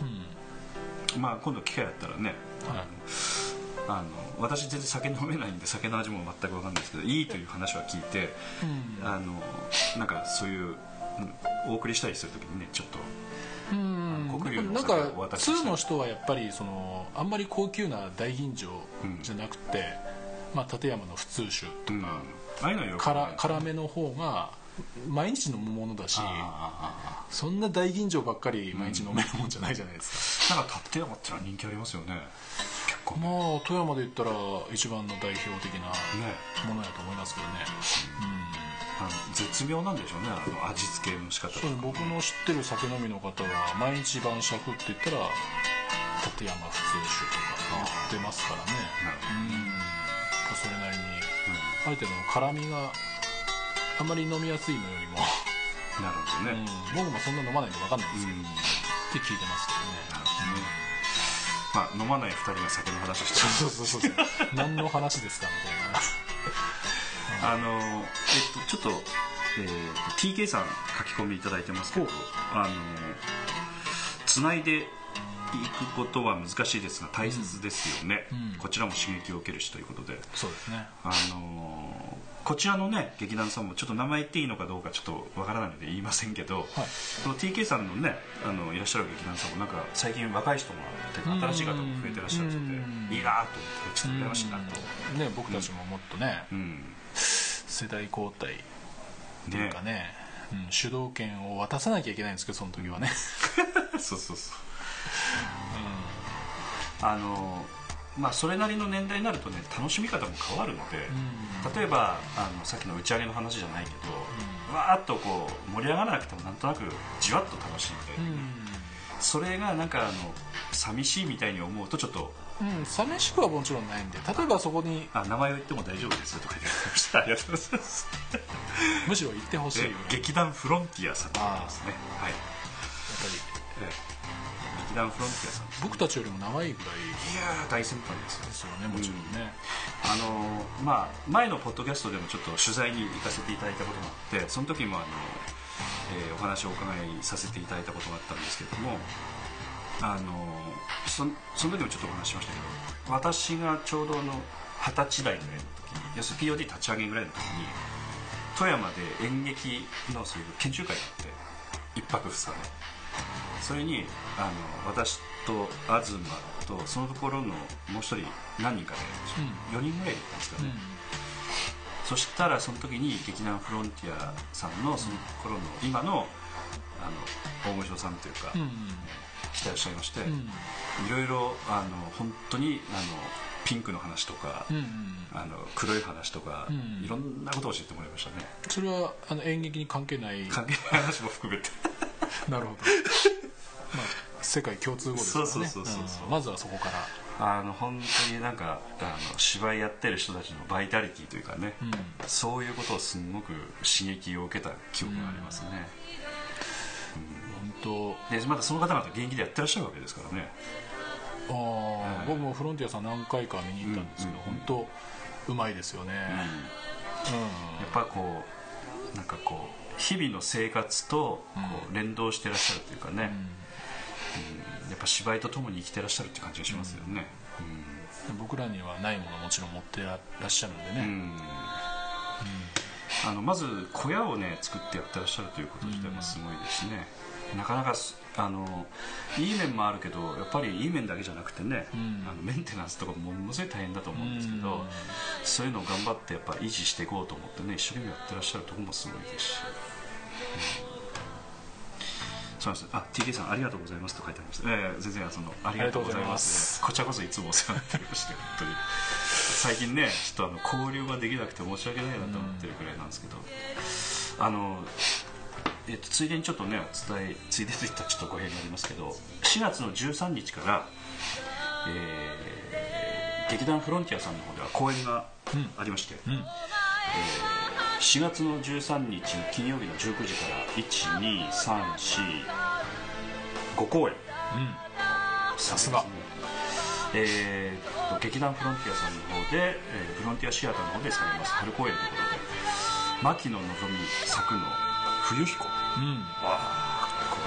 うんうん。ほどまあ今度機会あったらねはい。あの私全然酒飲めないんで酒の味も全く分かんないですけどいいという話は聞いて、うん。あのなんかそういううんお送りしたりするときにねちょっとうん黒龍のなんか通の人はやっぱりそのあんまり高級な大吟醸じゃなくて、まあ、立山の普通酒とうん、か、うのよくから辛めの方が毎日飲むものだしあそんな大吟醸ばっかり毎日飲めるもんじゃないじゃないですか、あなんか立山ってのは人気ありますよねまあ富山で言ったら一番の代表的なね。ものやと思いますけどね、あの絶妙なんでしょうね。あの味付けの仕方うん、そう僕の知ってる酒飲みの方は毎日晩酌って言ったら立山普通酒とか言ってますからね。うん。それなりに。ある程度の辛みがあんまり飲みやすいのよりも、なるほどうん。ね、僕もそんな飲まないんで分かんないんですけど、うん。って聞いてますけどねまあ飲まない二人が酒の話をしてそうそうそうそう何の話ですかみたいなあのえっとちょっと,、えーと TK さん書き込みいただいてますけどあのつないでいくことは難しいですが大切ですよね、うん。こちらも刺激を受けるしということで。そうですね。あのこちらのね劇団さんもちょっと名前言っていいのかどうかちょっとわからないので言いませんけど、この TK さんのねあのいらっしゃる劇団さんもなんか最近若い人も新しい方も増えてらっしゃるそうでうん。いいなと思ってちょっと羨ましいなと、うん。ね僕たちももっとね、うん世代交代っていうかねうん、主導権を渡さなきゃいけないんですけどその時はね、そうそうそう。あのまあそれなりの年代になるとね楽しみ方も変わるので、例えばあのさっきの打ち上げの話じゃないけど、わーっとこう盛り上がらなくてもなんとなくじわっと楽しん。で、それがなんかあの寂しいみたいに思うとちょっとうんうん、寂しくはもちろんないんで例えばそこにあ名前を言っても大丈夫ですとか言ってました。ありがとうございます。むしろ言ってほしい劇団フロンティアさんですね。はい。ぱり。え劇団フロンティアさん僕たちよりも長いぐらいいやー大先輩ですよですよね。もちろんね、あのまあ、前のポッドキャストでもちょっと取材に行かせていただいたことがあってその時もあの、えーお話をお伺いさせていただいたことがあったんですけどもあのそその時もちょっとお話ししましたけど私がちょうどの二十歳代ぐらいの時に要するに POD 立ち上げぐらいの時に富山で演劇のそういう研修会があって一泊二日でそれにあの私と東とそのところのもう一人何人かで4人ぐらいだったんですかね、そしたらその時に劇団フロンティアさんのその頃の今のあの大御所さんというか、うんうん。来てらっしゃいまして、うん。いろいろあの本当にあのピンクの話とか、うんうんあの黒い話とか、うん。いろんなことを教えてもらいましたね。それはあの演劇に関係ない。関係ない話も含めて。なるほどまあ世界共通語ですからね。そうそうそうそうそう。ん。まずはそこから。あの本当になんかあの芝居やってる人たちのバイタリティというかね、うん。そういうことをすごく刺激を受けた記憶がありますね、本当でまたその方々現役でやってらっしゃるわけですからね。ああ、僕もフロンティアさん何回か見に行ったんですけど、うん本当うまいですよね、やっぱこうなんかこう日々の生活とこう連動してらっしゃるというかね、うんやっぱ芝居とともに生きてらっしゃるって感じがしますよね。うん。僕らにはないものをもちろん持ってらっしゃるんでうん、ね、うん。あのまず小屋をね作ってやってらっしゃるということ自体もすごいですしね、なかなかすあのいい面もあるけどやっぱりいい面だけじゃなくてね、ん。あのメンテナンスとかもものすごい大変だと思うんですけど、うん。そういうのを頑張ってやっぱ維持していこうと思ってね一生懸命やってらっしゃるところもすごいですし、うんそうなんです。あ TK さんありがとうございます。と書いてありました、ええ全然そのありがとうございます。こちらこそいつもお世話になっておりまして本当に。最近ねちょっとあの交流ができなくて申し訳ないなと思ってるくらいなんですけど、あのえっと、ついでにちょっとねお伝えついでといったらちょっと語弊がありますけど4月の13日から、えー劇団フロンティアさんの方では公演がありまして、うん4月の13日の金曜日の19時から12345公演。さすが。えーっと劇団フロンティアさんの方で、えーフロンティアシアターの方でされます。春公演ということで。牧野のぞみ作の「冬彦」うん。こ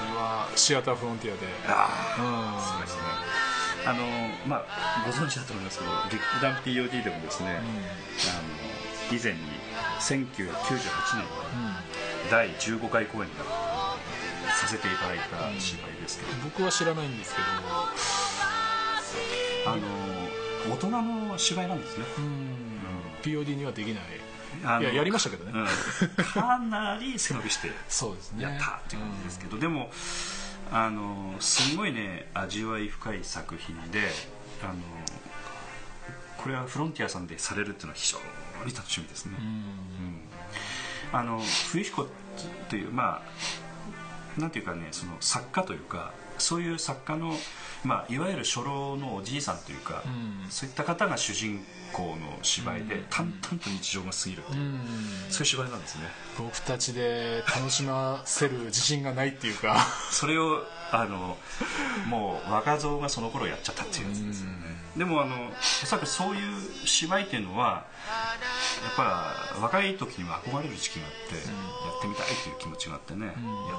れはシアターフロンティアで。あうん。そうですね。あのまあご存知だと思いますけど劇団 POD でもですね、あの以前に1998年に第15回公演がさせていただいた芝居ですけど、僕は知らないんですけあの大人の芝居なんですね、ど、うん、POD にはできない。いややりましたけどね、うん。かなり背伸びしてやったっていう感じですけど、でもあのすごいね味わい深い作品であのこれはフロンティアさんでされるっていうのは非常に楽しみですね、あの冬彦というまあなんていうかねその作家というかそういう作家の、まあ、いわゆる初老のおじいさんというか、うん。そういった方が主人公の芝居で、淡々と日常が過ぎるっていう、うん。そういう芝居なんですね。僕たちで楽しませる自信がないっていうか。それをあのもう若造がその頃やっちゃったっていうやつですよねでもあのおそらくそういう芝居っていうのはやっぱ若い時には憧れる時期があって、やってみたいという気持ちがあってね、やっ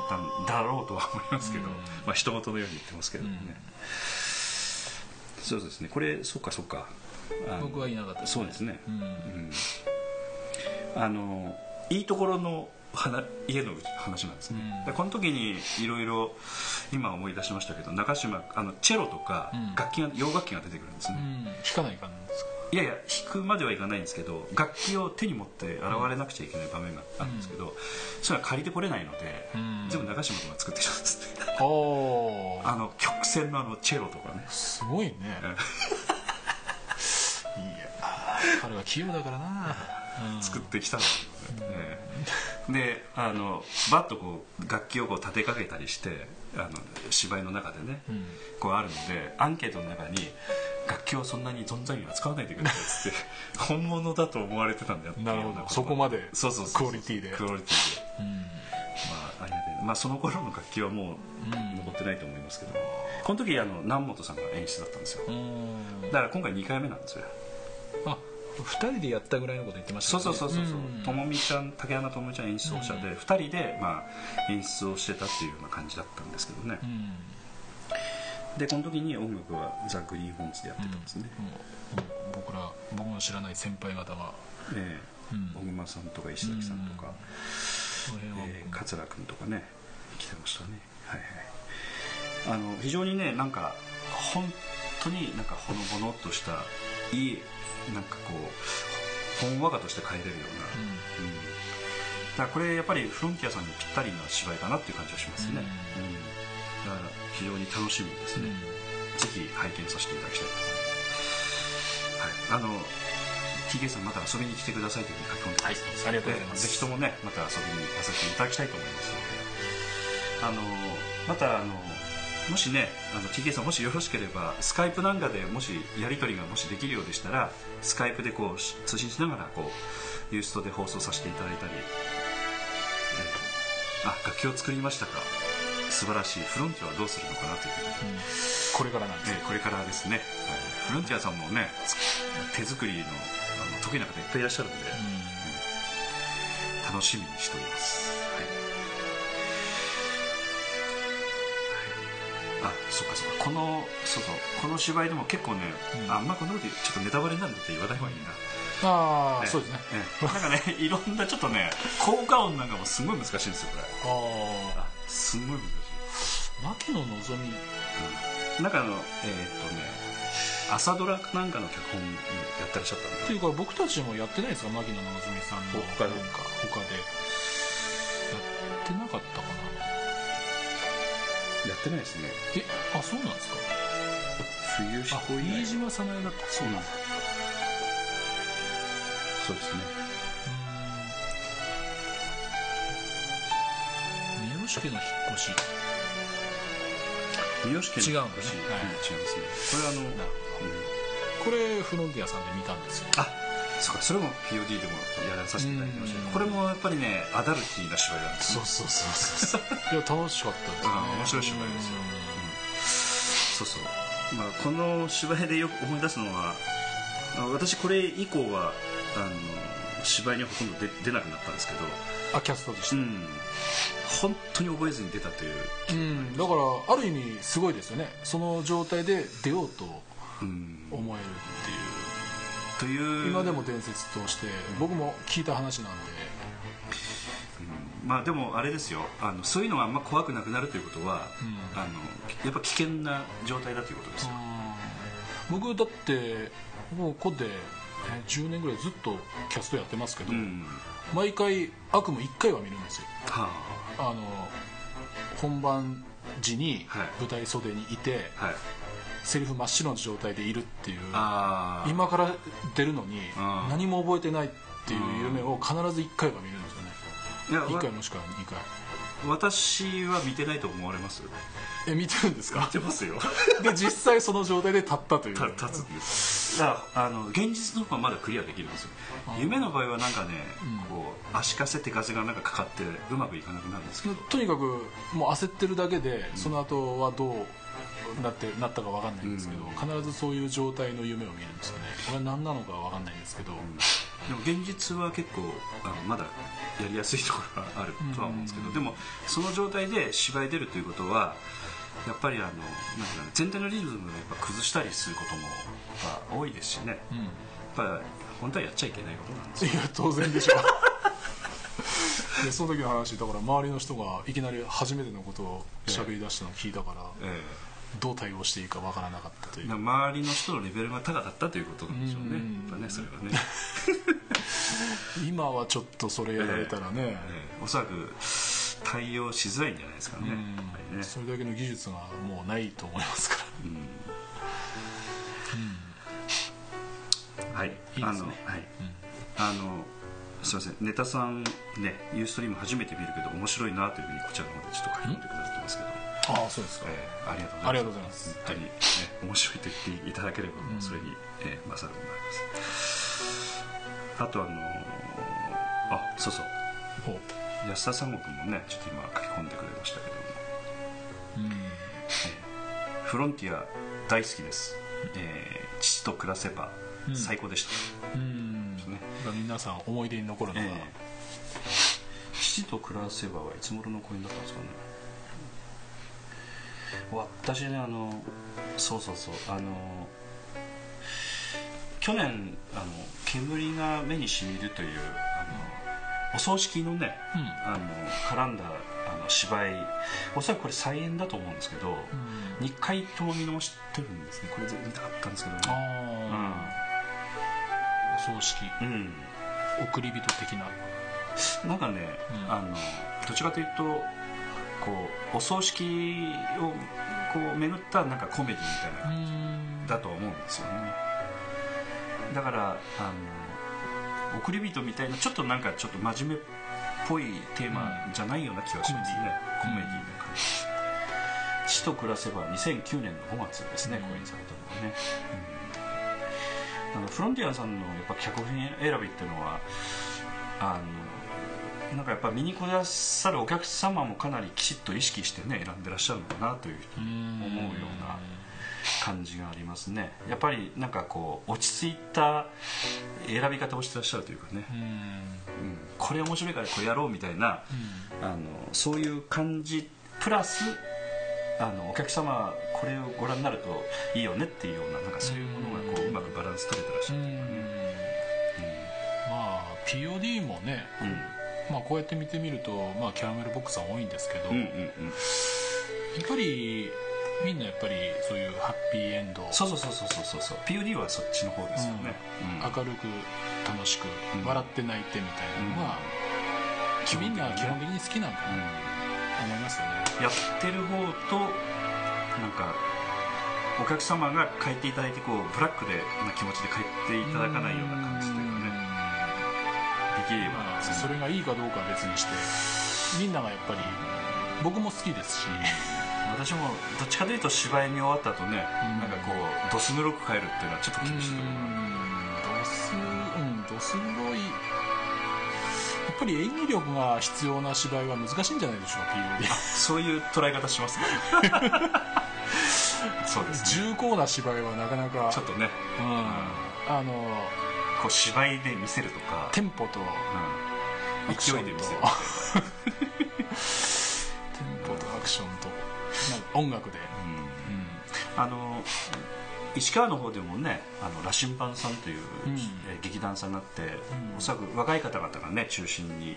たんだろうとは思いますけど、まあ人事のように言ってますけどもね、そうですね。これそっかそっか。僕はいなかったですそうですね、うん。うん。あのいいところの話家の話なんですね、うん。でこの時にいろいろ今思い出しましたけど中島あのチェロとかうん。楽器が、洋楽器が出てくるんですね、うん。弾かないかんですか？いやいや弾くまではいかないんですけど楽器を手に持って現れなくちゃいけない場面があるんですけど、それは借りてこれないので、うん。全部中島君が作ってきたんですね。あの曲線のあのチェロとかね。すごいね。いや彼は器用だからな、うん作ってきたんですよね、ええであのバッとこう楽器をこう立てかけたりしてあの芝居の中でね、ん。こうあるのでアンケートの中に楽器をそんなに存在には使わないでくださいっつって 本物だと思われてたんだよなるほど。そこまでそうそうそうクオリティで。クオリティで。まあありがたいまあその頃の楽器はもう残ってないと思いますけど、この時あの南本さんが演出だったんですよ。うん。だから今回2回目なんですよ。あ二人でやったぐらいのこと言ってましたそうねそうそうそうそう。うん。ともみちゃん竹山ともみちゃん演出者で、2人で、まあ、演出をしてたっていうような感じだったんですけどね。う、ん。でこの時に音楽はザ・グリーンホーンズでやってたんですね、もうもう僕ら僕の知らない先輩方が。ええ。うん。小熊さんとか石崎さんとか、えー桂君とかね来てましたね。はいはい。あの非常にねなんか本当になんかほのぼのっとしたいいなんかこうほんわかとして帰れるような、うん。だからこれやっぱりフロンティアさんにぴったりな芝居かなっていう感じがしますね、うん。だから非常に楽しみですね、ぜひ拝見させていただきたいと。思いますはい。あの TK さんまた遊びに来てくださいというふうに書き込んでます、はい。ありがとうございます。ぜひともねまた遊びに来させていただきたいと思いますので。あのまたあのもしねあの TK さんもしよろしければスカイプなんかでもしやり取りがもしできるようでしたらスカイプでこうし通信しながらこうユーストで放送させていただいたり、えーあ楽器を作りましたか。素晴らしい。フロンティアはどうするのかなというふうに。これからなんですえーこれからですね、はい。フロンティアさんもねつ手作りのあの得意な方いっぱいいらっしゃるんで、楽しみにしております、はいそうかそうか。このそうそう。この芝居でも結構ね、うん。あんまこんなことちょっとネタバレになるって言わない方がいいな。ああ、ねそうですね。ええ。なんかね いろんなちょっとね効果音なんかもすごい難しいんですよこれ。ああ。すごい難しい。あ牧野のぞみ。なんかあのえーっとね朝ドラなんかの脚本やってらっしゃったんで。っていうか僕たちもやってないですか？牧野のぞみさんの。他で。他で。やってなかったかな？やってないですね。えあそうなんですか？冬あ飯島早苗だった。そうなん。だ、そうですね。三好家の引っ越し。三好家の違うんだね。星はいうん違いますね。これあの、うん。これフロンティアさんで見たんですよ。あそうかそれも POD でもやらさせていただきましたうん。これもやっぱりねアダルティーな芝居なんですね。そうそうそうそう いや楽しかったですね。うん面白い芝居ですよ。そうそう。まあこの芝居でよく思い出すのはあ私これ以降はあの芝居にはほとんど出出なくなったんですけど。あキャストとしてうん。本当に覚えずに出たという、うん、だからある意味すごいですよね。その状態で出ようとうん、思えるってといいう。う今でも伝説として僕も聞いた話なんで。まあでもあれですよ。あのそういうのがあんま怖くなくなるということは、うん。あのやっぱ危険な状態だということですよ、僕だってもうここでえ10年ぐらいずっとキャストやってますけど、うん。毎回悪夢1回は見るんですよ。はあ。の本番時にはい。舞台袖にいて、あはいセリフ真っ白の状態でいるっていう。今から出るのにうん。何も覚えてないっていう夢を必ず1回は見るんですよね。いや1回わもしくは2回。私は見てないと思われます。え見てるんですか？見てますよ。で実際その状態で立ったという。た立つんですだからあの現実の方がまだクリアできるんですよ。夢の場合はなんかね、こう足かせ手風がなんかかかってうまくいかなくなるんですけど。とにかくもう焦ってるだけでその後はどうなってなったか分かんないんですけど、必ずそういう状態の夢を見るんですよね。これは何なのかは分かんないんですけど、でも現実は結構あのまだやりやすいところがあるとは思うんですけど、でもその状態で芝居出るということはやっぱりあのなんていうかな全体のリズムをやっぱ崩したりすることも多いですしね、うん。やっぱ本当はやっちゃいけないことなんですよ。いや当然でしょ。でその時の話だから周りの人がいきなり初めてのことを喋り出したのを聞いたから、えどう対応していいか分からなかったという。え周りの人のレベルが高かったということなんでしょうね。うん。やっぱねそれはね、今はちょっとそれやられたらね、ええ。おそらく対応しづらいんじゃないですかね,、ね。それだけの技術がもうないと思いますから。はい、いいね。あの、はい、あの、すみません、ネタさんね、ユーストリーム初めて見るけど、面白いなというふうにこちらの方でちょっと書き込んでくださってますけど。ああそうですか、えーありがとうございます。ありがとうございます。本当に、ね、面白いと言っていただければ、それに、えー、勝るものがあります。あと、あのーあ、そうそう、安田三国もね、ちょっと今書き込んでくれましたけども。うん。フロンティア大好きです。えー父と暮らせば最高でした。うん。ね。まあ皆さん思い出に残るのが、ええ父と暮らせばはいつ頃の公演だったんですかね私ねあのそうそうそうあの去年あの煙が目にしみるというあのお葬式のね、うん。あの絡んだあの芝居おそらくこれ再演だと思うんですけど、2回とも見直してるんですね。これ見たかったんですけどね。ああ、お葬式。うん。送り人的な。なんかね、うん。あのどちらかというとこうお葬式をここう巡ったなんかコメディみたいなだと思うんですよね。だからあの送り人みたいなちょっとなんかちょっと真面目っぽいテーマじゃないような気がしますね、コメディな感じ「死と暮らせば」2009年の5月ですね、公演されたのはね、うん、あのフロンティアさんのやっぱ脚本選びっていうのはあのなんかやっぱ見に来らっしゃるお客様もかなりきちっと意識してね選んでらっしゃるのかなというふうに思うような感じがありますね。やっぱりなんかこう落ち着いた選び方をしてらっしゃるというかね、うん、これ面白いからこれやろうみたいな、あのそういう感じプラスあのお客様これをご覧になるといいよねっていうようななんかそういうものがこううまくバランス取れてらっしゃるというかね、まあ POD もね、まあ、こうやって見てみると、まあ、キャラメルボックスは多いんですけど、うんうんうん、やっぱりみんなやっぱりそういうハッピーエンド。そうそうそうそうそうそう。POD はそっちの方ですよね、うん、明るく楽しく、笑って泣いてみたいなのが、うん、みんな基本的に好きなんかな、思いますよね。やってる方となんかお客様が帰っていただいてこうブラックでな気持ちで帰っていただかないような感じというかねそれがいいかどうかは別にして。みんながやっぱり僕も好きですし。私もどっちかというと芝居見終わった後ね、うん、なんかこうどす黒く帰るっていうのはちょっと厳しいところどすうんどす黒い。やっぱり演技力が必要な芝居は難しいんじゃないでしょう POD そういう捉え方しますね。そうですね。重厚な芝居はなかなか。ちょっとね、うん、あのこう芝居で見せるとかテンポと、うん、勢いで見せる。テンポとアクションと。音楽で、うん、あの石川の方でもねあの羅針盤さんという、うん、劇団さんになって、うん、おそらく若い方々がね中心に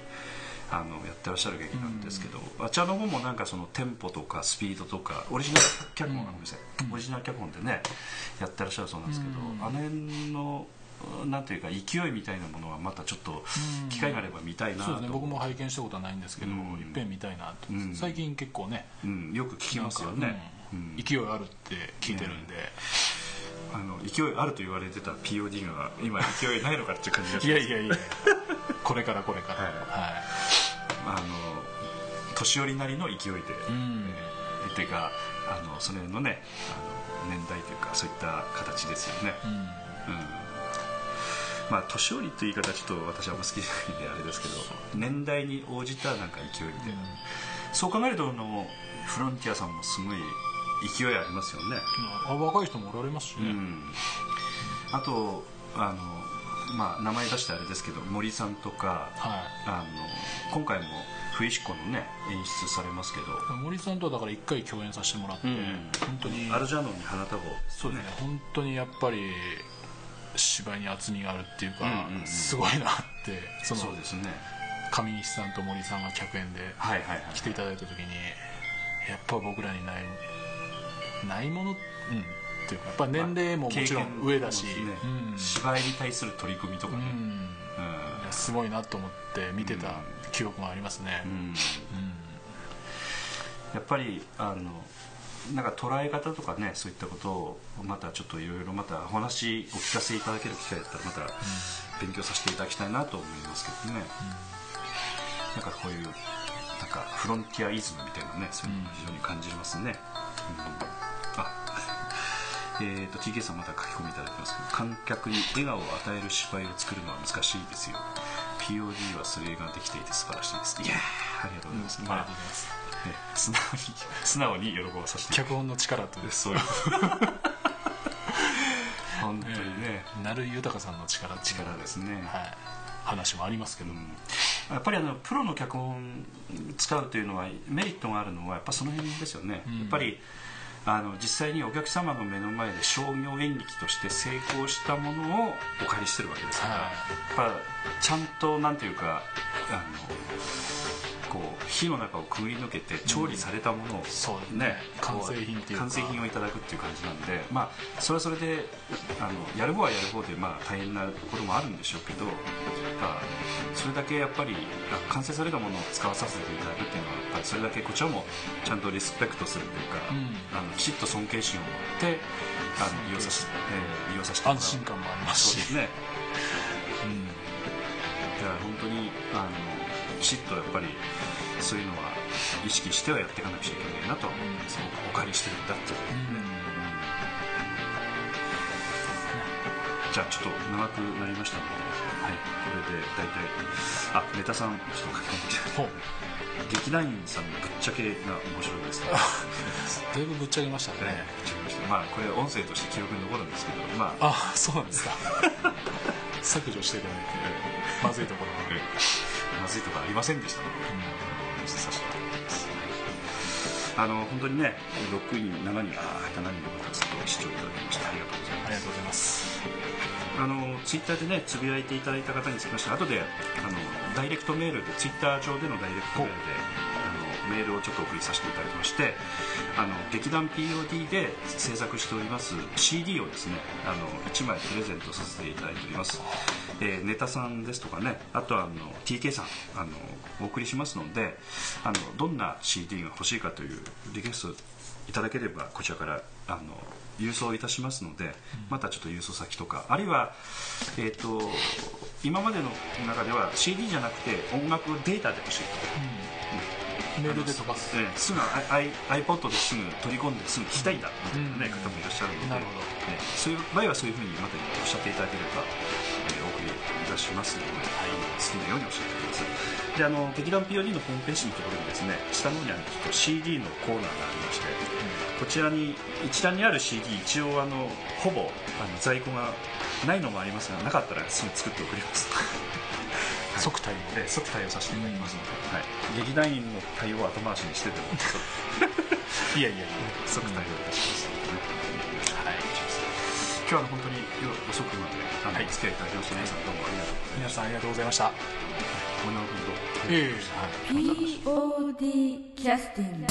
あのやってらっしゃる劇なんですけど、うん、あちらの方もなんかそのテンポとかスピードとかオリジナル脚本、うん、ごめんなさい、オリジナル脚本でねやってらっしゃるそうなんですけど、あの辺のなんていうか勢いみたいなものはまたちょっと機会があれば見たいなと、そうですね。僕も拝見したことはないんですけど、いっぺん見たいなと、最近結構ね、よく聞きますよね、勢いあるって聞いてるんで、あの勢いあると言われてた POD が今勢いないのかっていう感じがします。いやいやいや。これからこれから、はい、はい、あの年寄りなりの勢いで、うん、えてかあのそれのねあの年代というかそういった形ですよね、うん、うん、まあ年寄りという言い方はちょっと私はあんま好きじゃないんであれですけど年代に応じたなんか勢いで、うん、そう考えるとのフロンティアさんもすごい勢いありますよね、あ若い人もおられますしね、うん、あとあのまあ名前出してあれですけど森さんとか、はい、あの今回も冬彦のね演出されますけど。森さんとはだから一回共演させてもらって、うん、本当にアルジャノンに花束を。そうですね。本当にやっぱり芝居に厚みがあるっていうか、うんうんうん、すごいなってそのそうですね。上西さんと森さんが客演で来ていただいた時に、やっぱ僕らにないないもの、うん、っていうかやっぱ年齢ももちろん上だし、ね。うん、芝居に対する取り組みとかね、うん。すごいなと思って見てた記憶がありますね、やっぱりあのなんか捉え方とかねそういったことをまたちょっといろいろまたお話お聞かせいただける機会だったらまた勉強させていただきたいなと思いますけどね、なんかこういうなんかフロンティアイズムみたいなねそういうのが非常に感じますね、うん。えーと、TK さんまた書き込みいただきますけど観客に笑顔を与える芝居を作るのは難しいですよ。POD はそれができていて素晴らしいです。いやありがとうございます、うん、ありがとうございます、ね、素直に素直に喜ばさせて。脚本の力とそう。いう。本当にね。成井豊さんの力力ですね、はい、話もありますけど。も、うん、やっぱりあのプロの脚本使うというのはメリットがあるのはやっぱその辺ですよね、うん、やっぱりあの実際にお客様の目の前で商業演劇として成功したものをお借りしてるわけですから、はい、ちゃんとなんていうかあのこう火の中をくぐり抜けて調理されたものを、そうね。完成品っていうか。完成品をいただくっていう感じなんでまあそれはそれであのやる方はやる方でまあ大変なこともあるんでしょうけどまあそれだけやっぱりあ完成されたものを使わさせていただくっていうのはやっぱりそれだけこちらもちゃんとリスペクトするというか、あのきちっと尊敬心を持ってあの利用させ、えー利用させて安心感もありますし。すね。だから本当にあのきちっとやっぱりそういうのは意識してはやっていかなくちゃいけないなとは思うん。ですお借りしてるんだって。いう、じゃあちょっと長くなりましたので、はい、これで大体あネタさんちょっと書き込んできて。ほう。劇団員さんのぶっちゃけが面白いですねだいぶぶっちゃけましたね。ぶっちゃけました。まあこれ音声として記憶に残るんですけどまあ。あそうなんですか。削除していただいて まずいところはええ。まずいとかありませんでしたの？で、させていただきます。あの本当にね6人7人。ああ7人の方ずっと視聴いただきましてありがとうございます。ありがとうございますあのツイッターでねつぶやいていただいた方につきまして後であのダイレクトメールでツイッター上でのダイレクトメールであのメールをちょっと送りさせていただきましてあの劇団 POD で制作しております CD をですねあの1枚プレゼントさせていただいております、えーネタさんですとかねあとはあの TK さんあのお送りしますのであのどんな CD が欲しいかというリクエストいただければこちらからあの郵送いたしますので、またちょっと郵送先とかあるいは、えー、と今までの中では CD じゃなくて音楽データで欲しいと、メールで飛ばす。えーすぐ iPod ですぐ取り込んですぐ聞きたいん。だみたいな、ね方もいらっしゃるのでなるほど。ねそういう場合はそういうふうにまたおっしゃっていただければ、えーお送りいたしますので、好きなようにおっしゃってくださいであの劇団 POD のホームページのところにですね。下の方にあるちょっと CD のコーナーがありまして、こちらに一覧にある CD 一応あのほぼあの在庫がないのもありますがなかったらすぐ作って送ります。即対応。で即対応させていただきますので、はい、劇団員の対応を後回しにしてでも いやいやいや即対応いたします。ので、はい、今日は本当に夜遅くまであの、お付き合いいただきまして皆さんどうもありがとうござい皆さんありがとうございました。森山君とええはい POD キャスティング